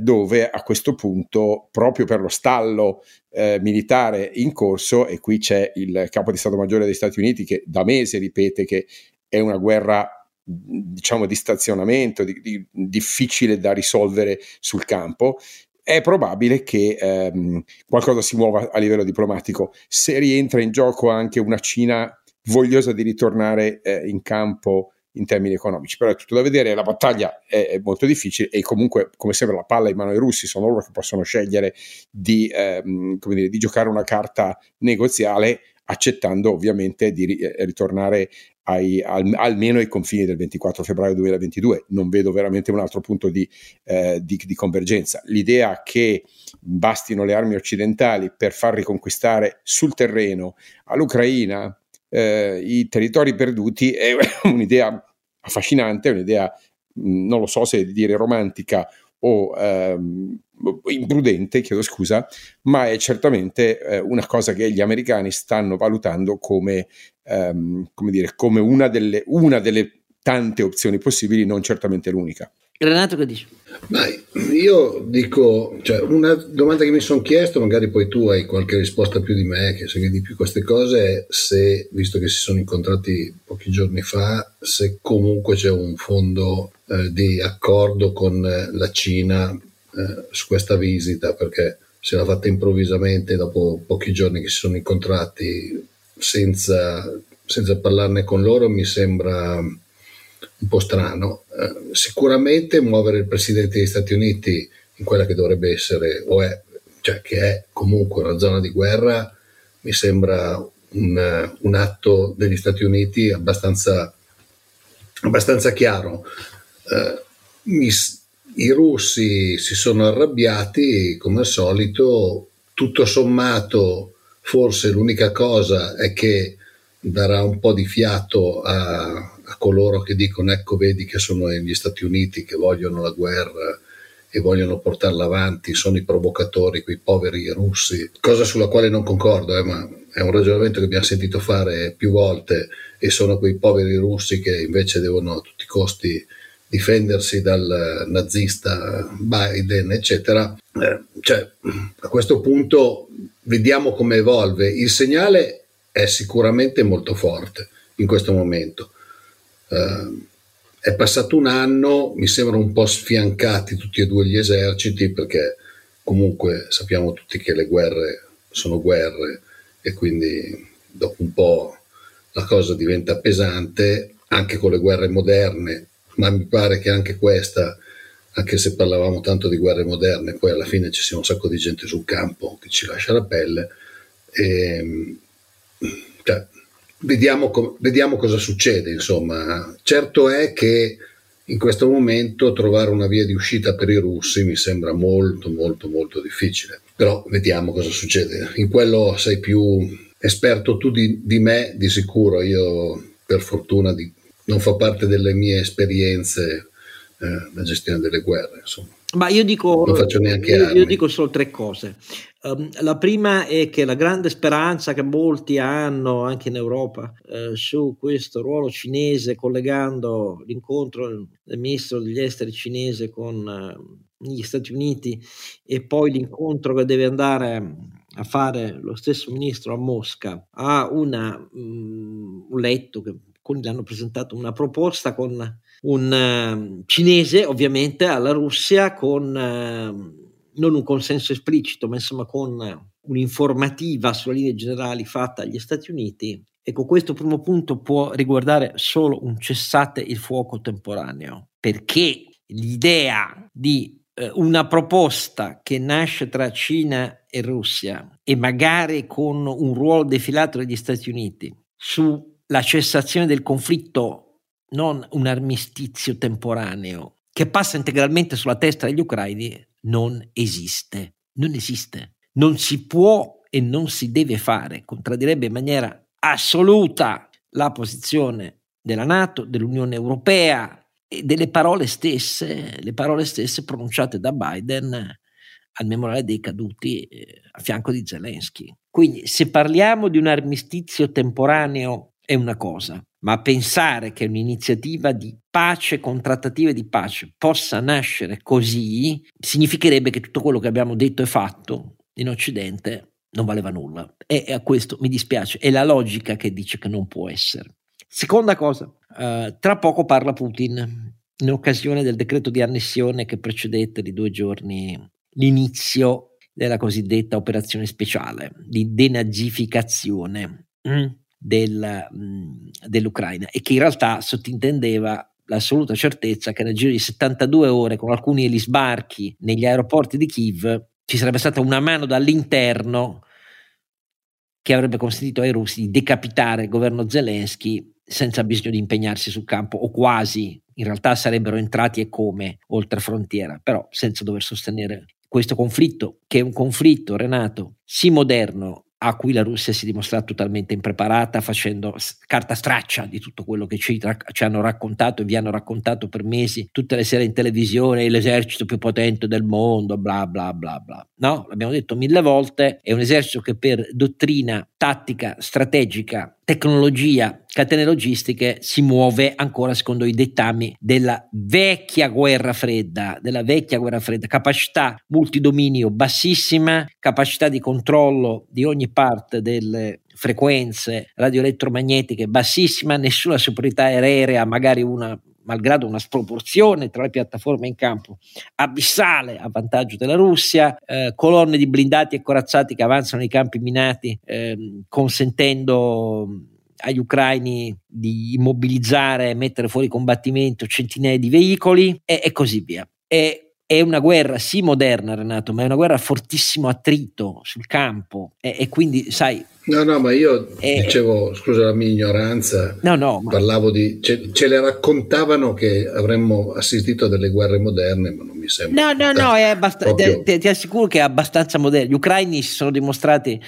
dove a questo punto, proprio per lo stallo eh, militare in corso, e qui c'è il capo di Stato Maggiore degli Stati Uniti che da mesi ripete che è una guerra diciamo di stazionamento, di, di, difficile da risolvere sul campo, è probabile che ehm, qualcosa si muova a livello diplomatico. Se rientra in gioco anche una Cina vogliosa di ritornare eh, in campo in termini economici, però è tutto da vedere, la battaglia è, è, molto difficile e comunque come sempre la palla in mano ai russi, sono loro che possono scegliere di, ehm, dire, di giocare una carta negoziale accettando ovviamente di eh, ritornare ai, al, almeno ai confini del 24 febbraio 2022. Non vedo veramente un altro punto di, eh, di, di, convergenza. L'idea che bastino le armi occidentali per far riconquistare sul terreno all'Ucraina eh, i territori perduti è un'idea affascinante, un'idea, non lo so se dire romantica o ehm, imprudente, chiedo scusa, ma è certamente eh, una cosa che gli americani stanno valutando come, ehm, come, dire, come una, delle, una delle tante opzioni possibili, non certamente l'unica. Renato che dici? Io dico, cioè, una domanda che mi sono chiesto, magari poi tu hai qualche risposta più di me, che segui di più queste cose, è se, visto che si sono incontrati pochi giorni fa, se comunque c'è un fondo eh, di accordo con la Cina eh, su questa visita, perché se l'ha fatta improvvisamente dopo pochi giorni che si sono incontrati senza, senza parlarne con loro mi sembra un po' strano. Eh, sicuramente muovere il Presidente degli Stati Uniti in quella che dovrebbe essere, o è, cioè che è comunque una zona di guerra, mi sembra un, un atto degli Stati Uniti abbastanza, abbastanza chiaro. Eh, mi, I russi si sono arrabbiati, come al solito, tutto sommato, forse l'unica cosa è che darà un po' di fiato a, a coloro che dicono ecco vedi che sono gli Stati Uniti che vogliono la guerra e vogliono portarla avanti, sono i provocatori, quei poveri russi, cosa sulla quale non concordo, eh, ma è un ragionamento che abbiamo sentito fare più volte e sono quei poveri russi che invece devono a tutti i costi difendersi dal nazista Biden, eccetera. Eh, cioè, a questo punto vediamo come evolve. Il segnale è sicuramente molto forte in questo momento. Eh, è passato un anno, mi sembrano un po' sfiancati tutti e due gli eserciti perché comunque sappiamo tutti che le guerre sono guerre e quindi dopo un po' la cosa diventa pesante anche con le guerre moderne, ma mi pare che anche questa, anche se parlavamo tanto di guerre moderne, poi alla fine ci sia un sacco di gente sul campo che ci lascia la pelle. E, cioè, vediamo, com- vediamo cosa succede. Insomma, certo è che in questo momento trovare una via di uscita per i russi mi sembra molto molto molto difficile. Però vediamo cosa succede. In quello sei più esperto tu di, di me, di sicuro. Io per fortuna di, non fa parte delle mie esperienze eh, la gestione delle guerre. Insomma. Ma io dico, io, io dico solo tre cose. Um, la prima è che la grande speranza che molti hanno anche in Europa eh, su questo ruolo cinese, collegando l'incontro del ministro degli esteri cinese con uh, gli Stati Uniti e poi l'incontro che deve andare a fare lo stesso ministro a Mosca, a una, um, letto che gli hanno presentato una proposta con un uh, cinese ovviamente alla Russia con uh, non un consenso esplicito ma insomma con un'informativa sulle linee generali fatta agli Stati Uniti ecco questo primo punto può riguardare solo un cessate il fuoco temporaneo perché l'idea di eh, una proposta che nasce tra Cina e Russia e magari con un ruolo defilato degli Stati Uniti sulla cessazione del conflitto, non un armistizio temporaneo che passa integralmente sulla testa degli ucraini, non esiste. Non esiste. Non si può e non si deve fare. Contraddirebbe in maniera assoluta la posizione della Nato, dell'Unione Europea, e delle parole stesse, le parole stesse pronunciate da Biden al memoriale dei caduti eh, a fianco di Zelensky. Quindi se parliamo di un armistizio temporaneo è una cosa, ma pensare che un'iniziativa di pace, contrattativa di pace possa nascere così, significherebbe che tutto quello che abbiamo detto e fatto in Occidente non valeva nulla. E a questo mi dispiace, è la logica che dice che non può essere. Seconda cosa, uh, tra poco parla Putin in occasione del decreto di annessione che precedette di due giorni l'inizio della cosiddetta operazione speciale di denazificazione mm, del, mm, dell'Ucraina e che in realtà sottintendeva l'assoluta certezza che nel giro di 72 ore con alcuni degli sbarchi negli aeroporti di Kiev ci sarebbe stata una mano dall'interno che avrebbe consentito ai russi di decapitare il governo Zelensky senza bisogno di impegnarsi sul campo o quasi, in realtà sarebbero entrati e come oltre frontiera, però senza dover sostenere questo conflitto, che è un conflitto, Renato, sì moderno, a cui la Russia si dimostra totalmente impreparata, facendo carta straccia di tutto quello che ci, ci, hanno raccontato e vi hanno raccontato per mesi, tutte le sere in televisione, l'esercito più potente del mondo, bla bla bla bla. No, l'abbiamo detto mille volte, è un esercito che per dottrina tattica, strategica, tecnologia, catene logistiche si muove ancora secondo i dettami della vecchia guerra fredda, della vecchia guerra fredda, capacità multidominio bassissima, capacità di controllo di ogni parte delle frequenze radioelettromagnetiche bassissima, nessuna superiorità aerea, magari una malgrado una sproporzione tra le piattaforme in campo abissale a vantaggio della Russia, eh, colonne di blindati e corazzati che avanzano nei campi minati, eh, consentendo agli ucraini di immobilizzare e mettere fuori combattimento centinaia di veicoli e, e così via. E è una guerra sì moderna Renato, ma è una guerra a fortissimo attrito sul campo e, e quindi sai No, no, ma io eh, dicevo, scusa la mia ignoranza, no, no, parlavo di, ce, ce, le raccontavano che avremmo assistito a delle guerre moderne, ma non mi sembra. No, no, no, è abbast- proprio... ti, ti, assicuro che è abbastanza moderno. Gli ucraini si sono dimostrati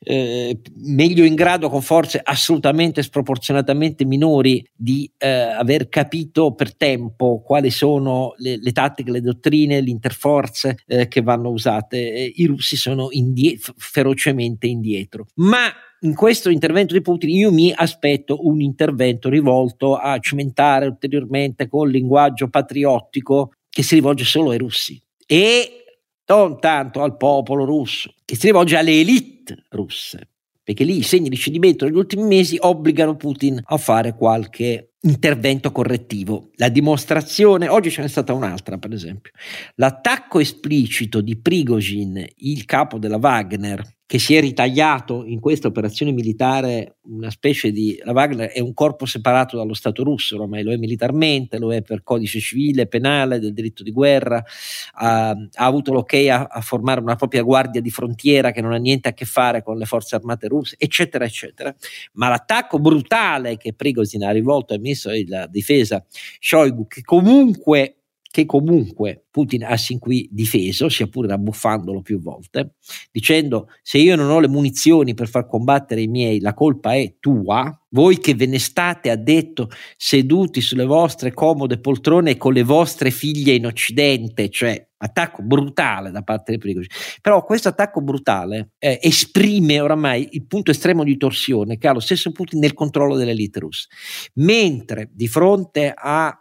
eh, meglio in grado, con forze assolutamente sproporzionatamente minori, di eh, aver capito per tempo quali sono le, le tattiche, le dottrine, le interforze eh, che vanno usate. I russi sono indie- ferocemente indietro. Ma ma in questo intervento di Putin io mi aspetto un intervento rivolto a cimentare ulteriormente col linguaggio patriottico che si rivolge solo ai russi e non tanto al popolo russo, che si rivolge alle elite russe, perché lì i segni di cedimento negli ultimi mesi obbligano Putin a fare qualche intervento correttivo. La dimostrazione, oggi ce n'è stata un'altra per esempio, l'attacco esplicito di Prigozhin, il capo della Wagner, che si è ritagliato in questa operazione militare una specie di... La Wagner è un corpo separato dallo Stato russo, ormai lo è militarmente, lo è per codice civile, penale, del diritto di guerra, ha, ha avuto l'ok a, a, formare una propria guardia di frontiera che non ha niente a che fare con le forze armate russe, eccetera, eccetera. Ma l'attacco brutale che Prigozhin ha rivolto al ministro della difesa Shoigu, che comunque che comunque Putin ha sin qui difeso, sia pure rabbuffandolo più volte, dicendo se io non ho le munizioni per far combattere i miei, la colpa è tua, voi che ve ne state, ha detto, seduti sulle vostre comode poltrone con le vostre figlie in Occidente, cioè attacco brutale da parte dei pericoli. Però questo attacco brutale eh, esprime oramai il punto estremo di torsione che ha lo stesso Putin nel controllo dell'elite russa. Mentre di fronte alla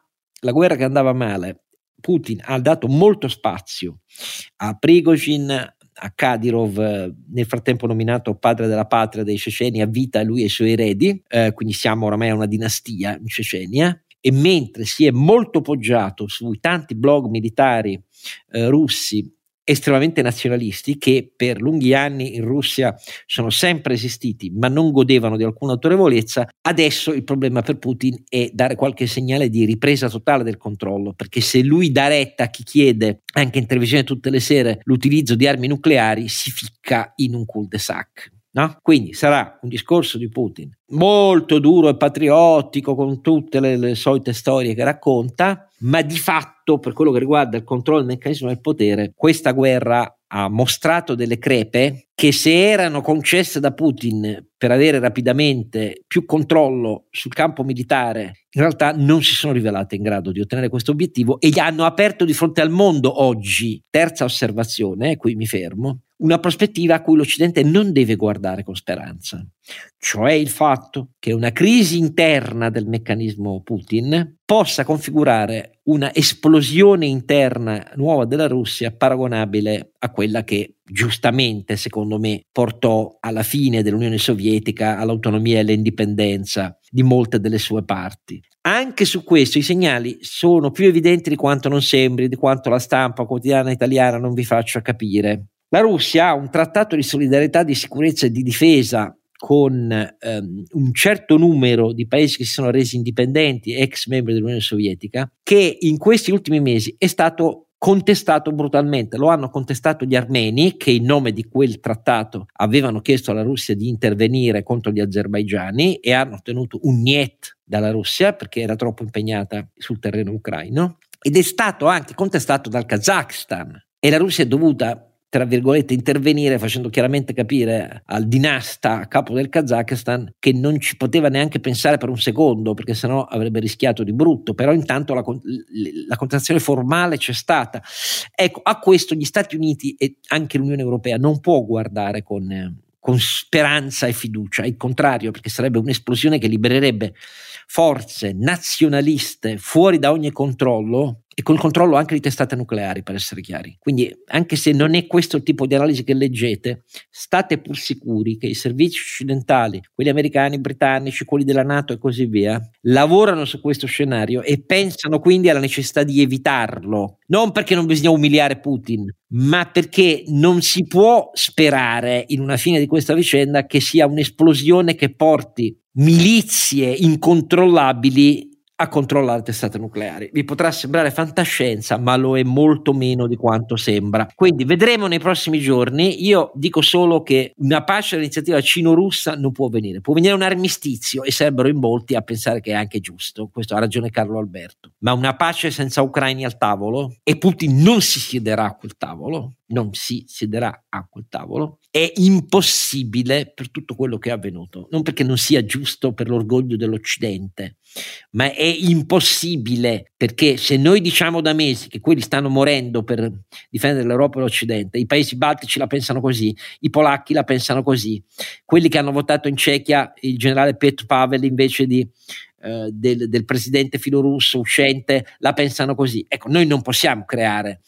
guerra che andava male, Putin ha dato molto spazio a Prigozhin, a Kadyrov, nel frattempo nominato padre della patria dei ceceni, a vita lui e i suoi eredi, eh, quindi siamo oramai a una dinastia in Cecenia, e mentre si è molto poggiato sui tanti blog militari eh, russi estremamente nazionalisti che per lunghi anni in Russia sono sempre esistiti ma non godevano di alcuna autorevolezza, adesso il problema per Putin è dare qualche segnale di ripresa totale del controllo, perché se lui dà retta a chi chiede anche in televisione tutte le sere l'utilizzo di armi nucleari, si ficca in un cul-de-sac. No? Quindi sarà un discorso di Putin molto duro e patriottico con tutte le, le, solite storie che racconta, ma di fatto per quello che riguarda il controllo del meccanismo del potere, questa guerra ha mostrato delle crepe che se erano concesse da Putin per avere rapidamente più controllo sul campo militare, in realtà non si sono rivelate in grado di ottenere questo obiettivo e gli hanno aperto di fronte al mondo oggi, terza osservazione, qui mi fermo, una prospettiva a cui l'Occidente non deve guardare con speranza, cioè il fatto che una crisi interna del meccanismo Putin possa configurare una esplosione interna nuova della Russia paragonabile a quella che giustamente, secondo me, portò alla fine dell'Unione Sovietica, all'autonomia e all'indipendenza di molte delle sue parti. Anche su questo i segnali sono più evidenti di quanto non sembri, di quanto la stampa quotidiana italiana non vi faccia capire. La Russia ha un trattato di solidarietà, di sicurezza e di difesa con ehm, un certo numero di paesi che si sono resi indipendenti, ex membri dell'Unione Sovietica, che in questi ultimi mesi è stato contestato brutalmente. Lo hanno contestato gli armeni che in nome di quel trattato avevano chiesto alla Russia di intervenire contro gli azerbaigiani e hanno ottenuto un niet dalla Russia perché era troppo impegnata sul terreno ucraino ed è stato anche contestato dal Kazakhstan e la Russia è dovuta tra virgolette, intervenire facendo chiaramente capire al dinasta capo del Kazakistan che non ci poteva neanche pensare per un secondo, perché sennò avrebbe rischiato di brutto, però intanto la, la contrattazione formale c'è stata. Ecco, a questo gli Stati Uniti e anche l'Unione Europea non può guardare con, con speranza e fiducia, il contrario, perché sarebbe un'esplosione che libererebbe forze nazionaliste fuori da ogni controllo e col controllo anche di testate nucleari, per essere chiari. Quindi, anche se non è questo il tipo di analisi che leggete, state pur sicuri che i servizi occidentali, quelli americani, britannici, quelli della Nato e così via, lavorano su questo scenario e pensano quindi alla necessità di evitarlo. Non perché non bisogna umiliare Putin, ma perché non si può sperare in una fine di questa vicenda che sia un'esplosione che porti milizie incontrollabili a controllare testate nucleari. Vi potrà sembrare fantascienza, ma lo è molto meno di quanto sembra. Quindi vedremo nei prossimi giorni. Io dico solo che una pace all'iniziativa cino-russa non può venire. Può venire un armistizio e sarebbero in molti a pensare che è anche giusto. Questo ha ragione Carlo Alberto. Ma una pace senza ucraini al tavolo e Putin non si siederà a quel tavolo, non si siederà a quel tavolo, è impossibile per tutto quello che è avvenuto. Non perché non sia giusto per l'orgoglio dell'Occidente, ma è impossibile perché se noi diciamo da mesi che quelli stanno morendo per difendere l'Europa e l'Occidente, i paesi baltici la pensano così, i polacchi la pensano così, quelli che hanno votato in Cechia il generale Petr Pavel invece di eh, del, del, presidente filorusso uscente la pensano così. Ecco, noi non possiamo creare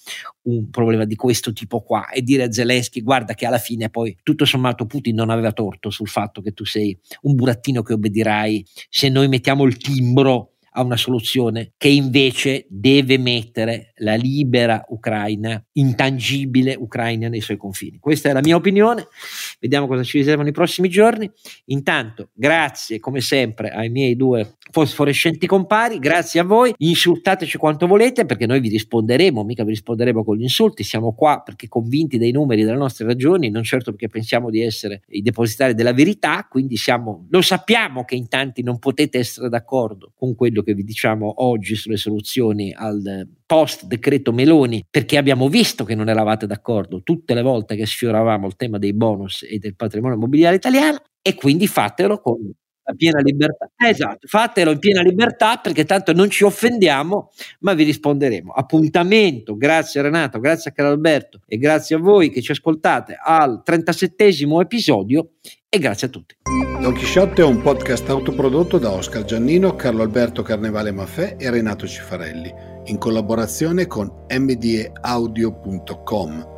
un problema di questo tipo qua e dire a Zelensky guarda che alla fine poi tutto sommato Putin non aveva torto sul fatto che tu sei un burattino che obbedirai se noi mettiamo il timbro a una soluzione che invece deve mettere la libera Ucraina, intangibile Ucraina nei suoi confini. Questa è la mia opinione, vediamo cosa ci riservano i prossimi giorni. Intanto, grazie come sempre ai miei due fosforescenti compari, grazie a voi, insultateci quanto volete perché noi vi risponderemo, mica vi risponderemo con gli insulti, siamo qua perché convinti dei numeri delle nostre ragioni, non certo perché pensiamo di essere i depositari della verità, quindi siamo, lo sappiamo che in tanti non potete essere d'accordo con quello che vi diciamo oggi sulle soluzioni al post decreto Meloni, perché abbiamo visto che non eravate d'accordo tutte le volte che sfioravamo il tema dei bonus e del patrimonio immobiliare italiano e quindi fatelo con la piena libertà. Esatto, fatelo in piena libertà perché tanto non ci offendiamo, ma vi risponderemo. Appuntamento, grazie Renato, grazie a Carlo Alberto e grazie a voi che ci ascoltate al 37 episodio e grazie a tutti. Don Chisciotte è un podcast autoprodotto da Oscar Giannino, Carlo Alberto Carnevale Maffè e Renato Cifarelli, in collaborazione con mdeaudio.com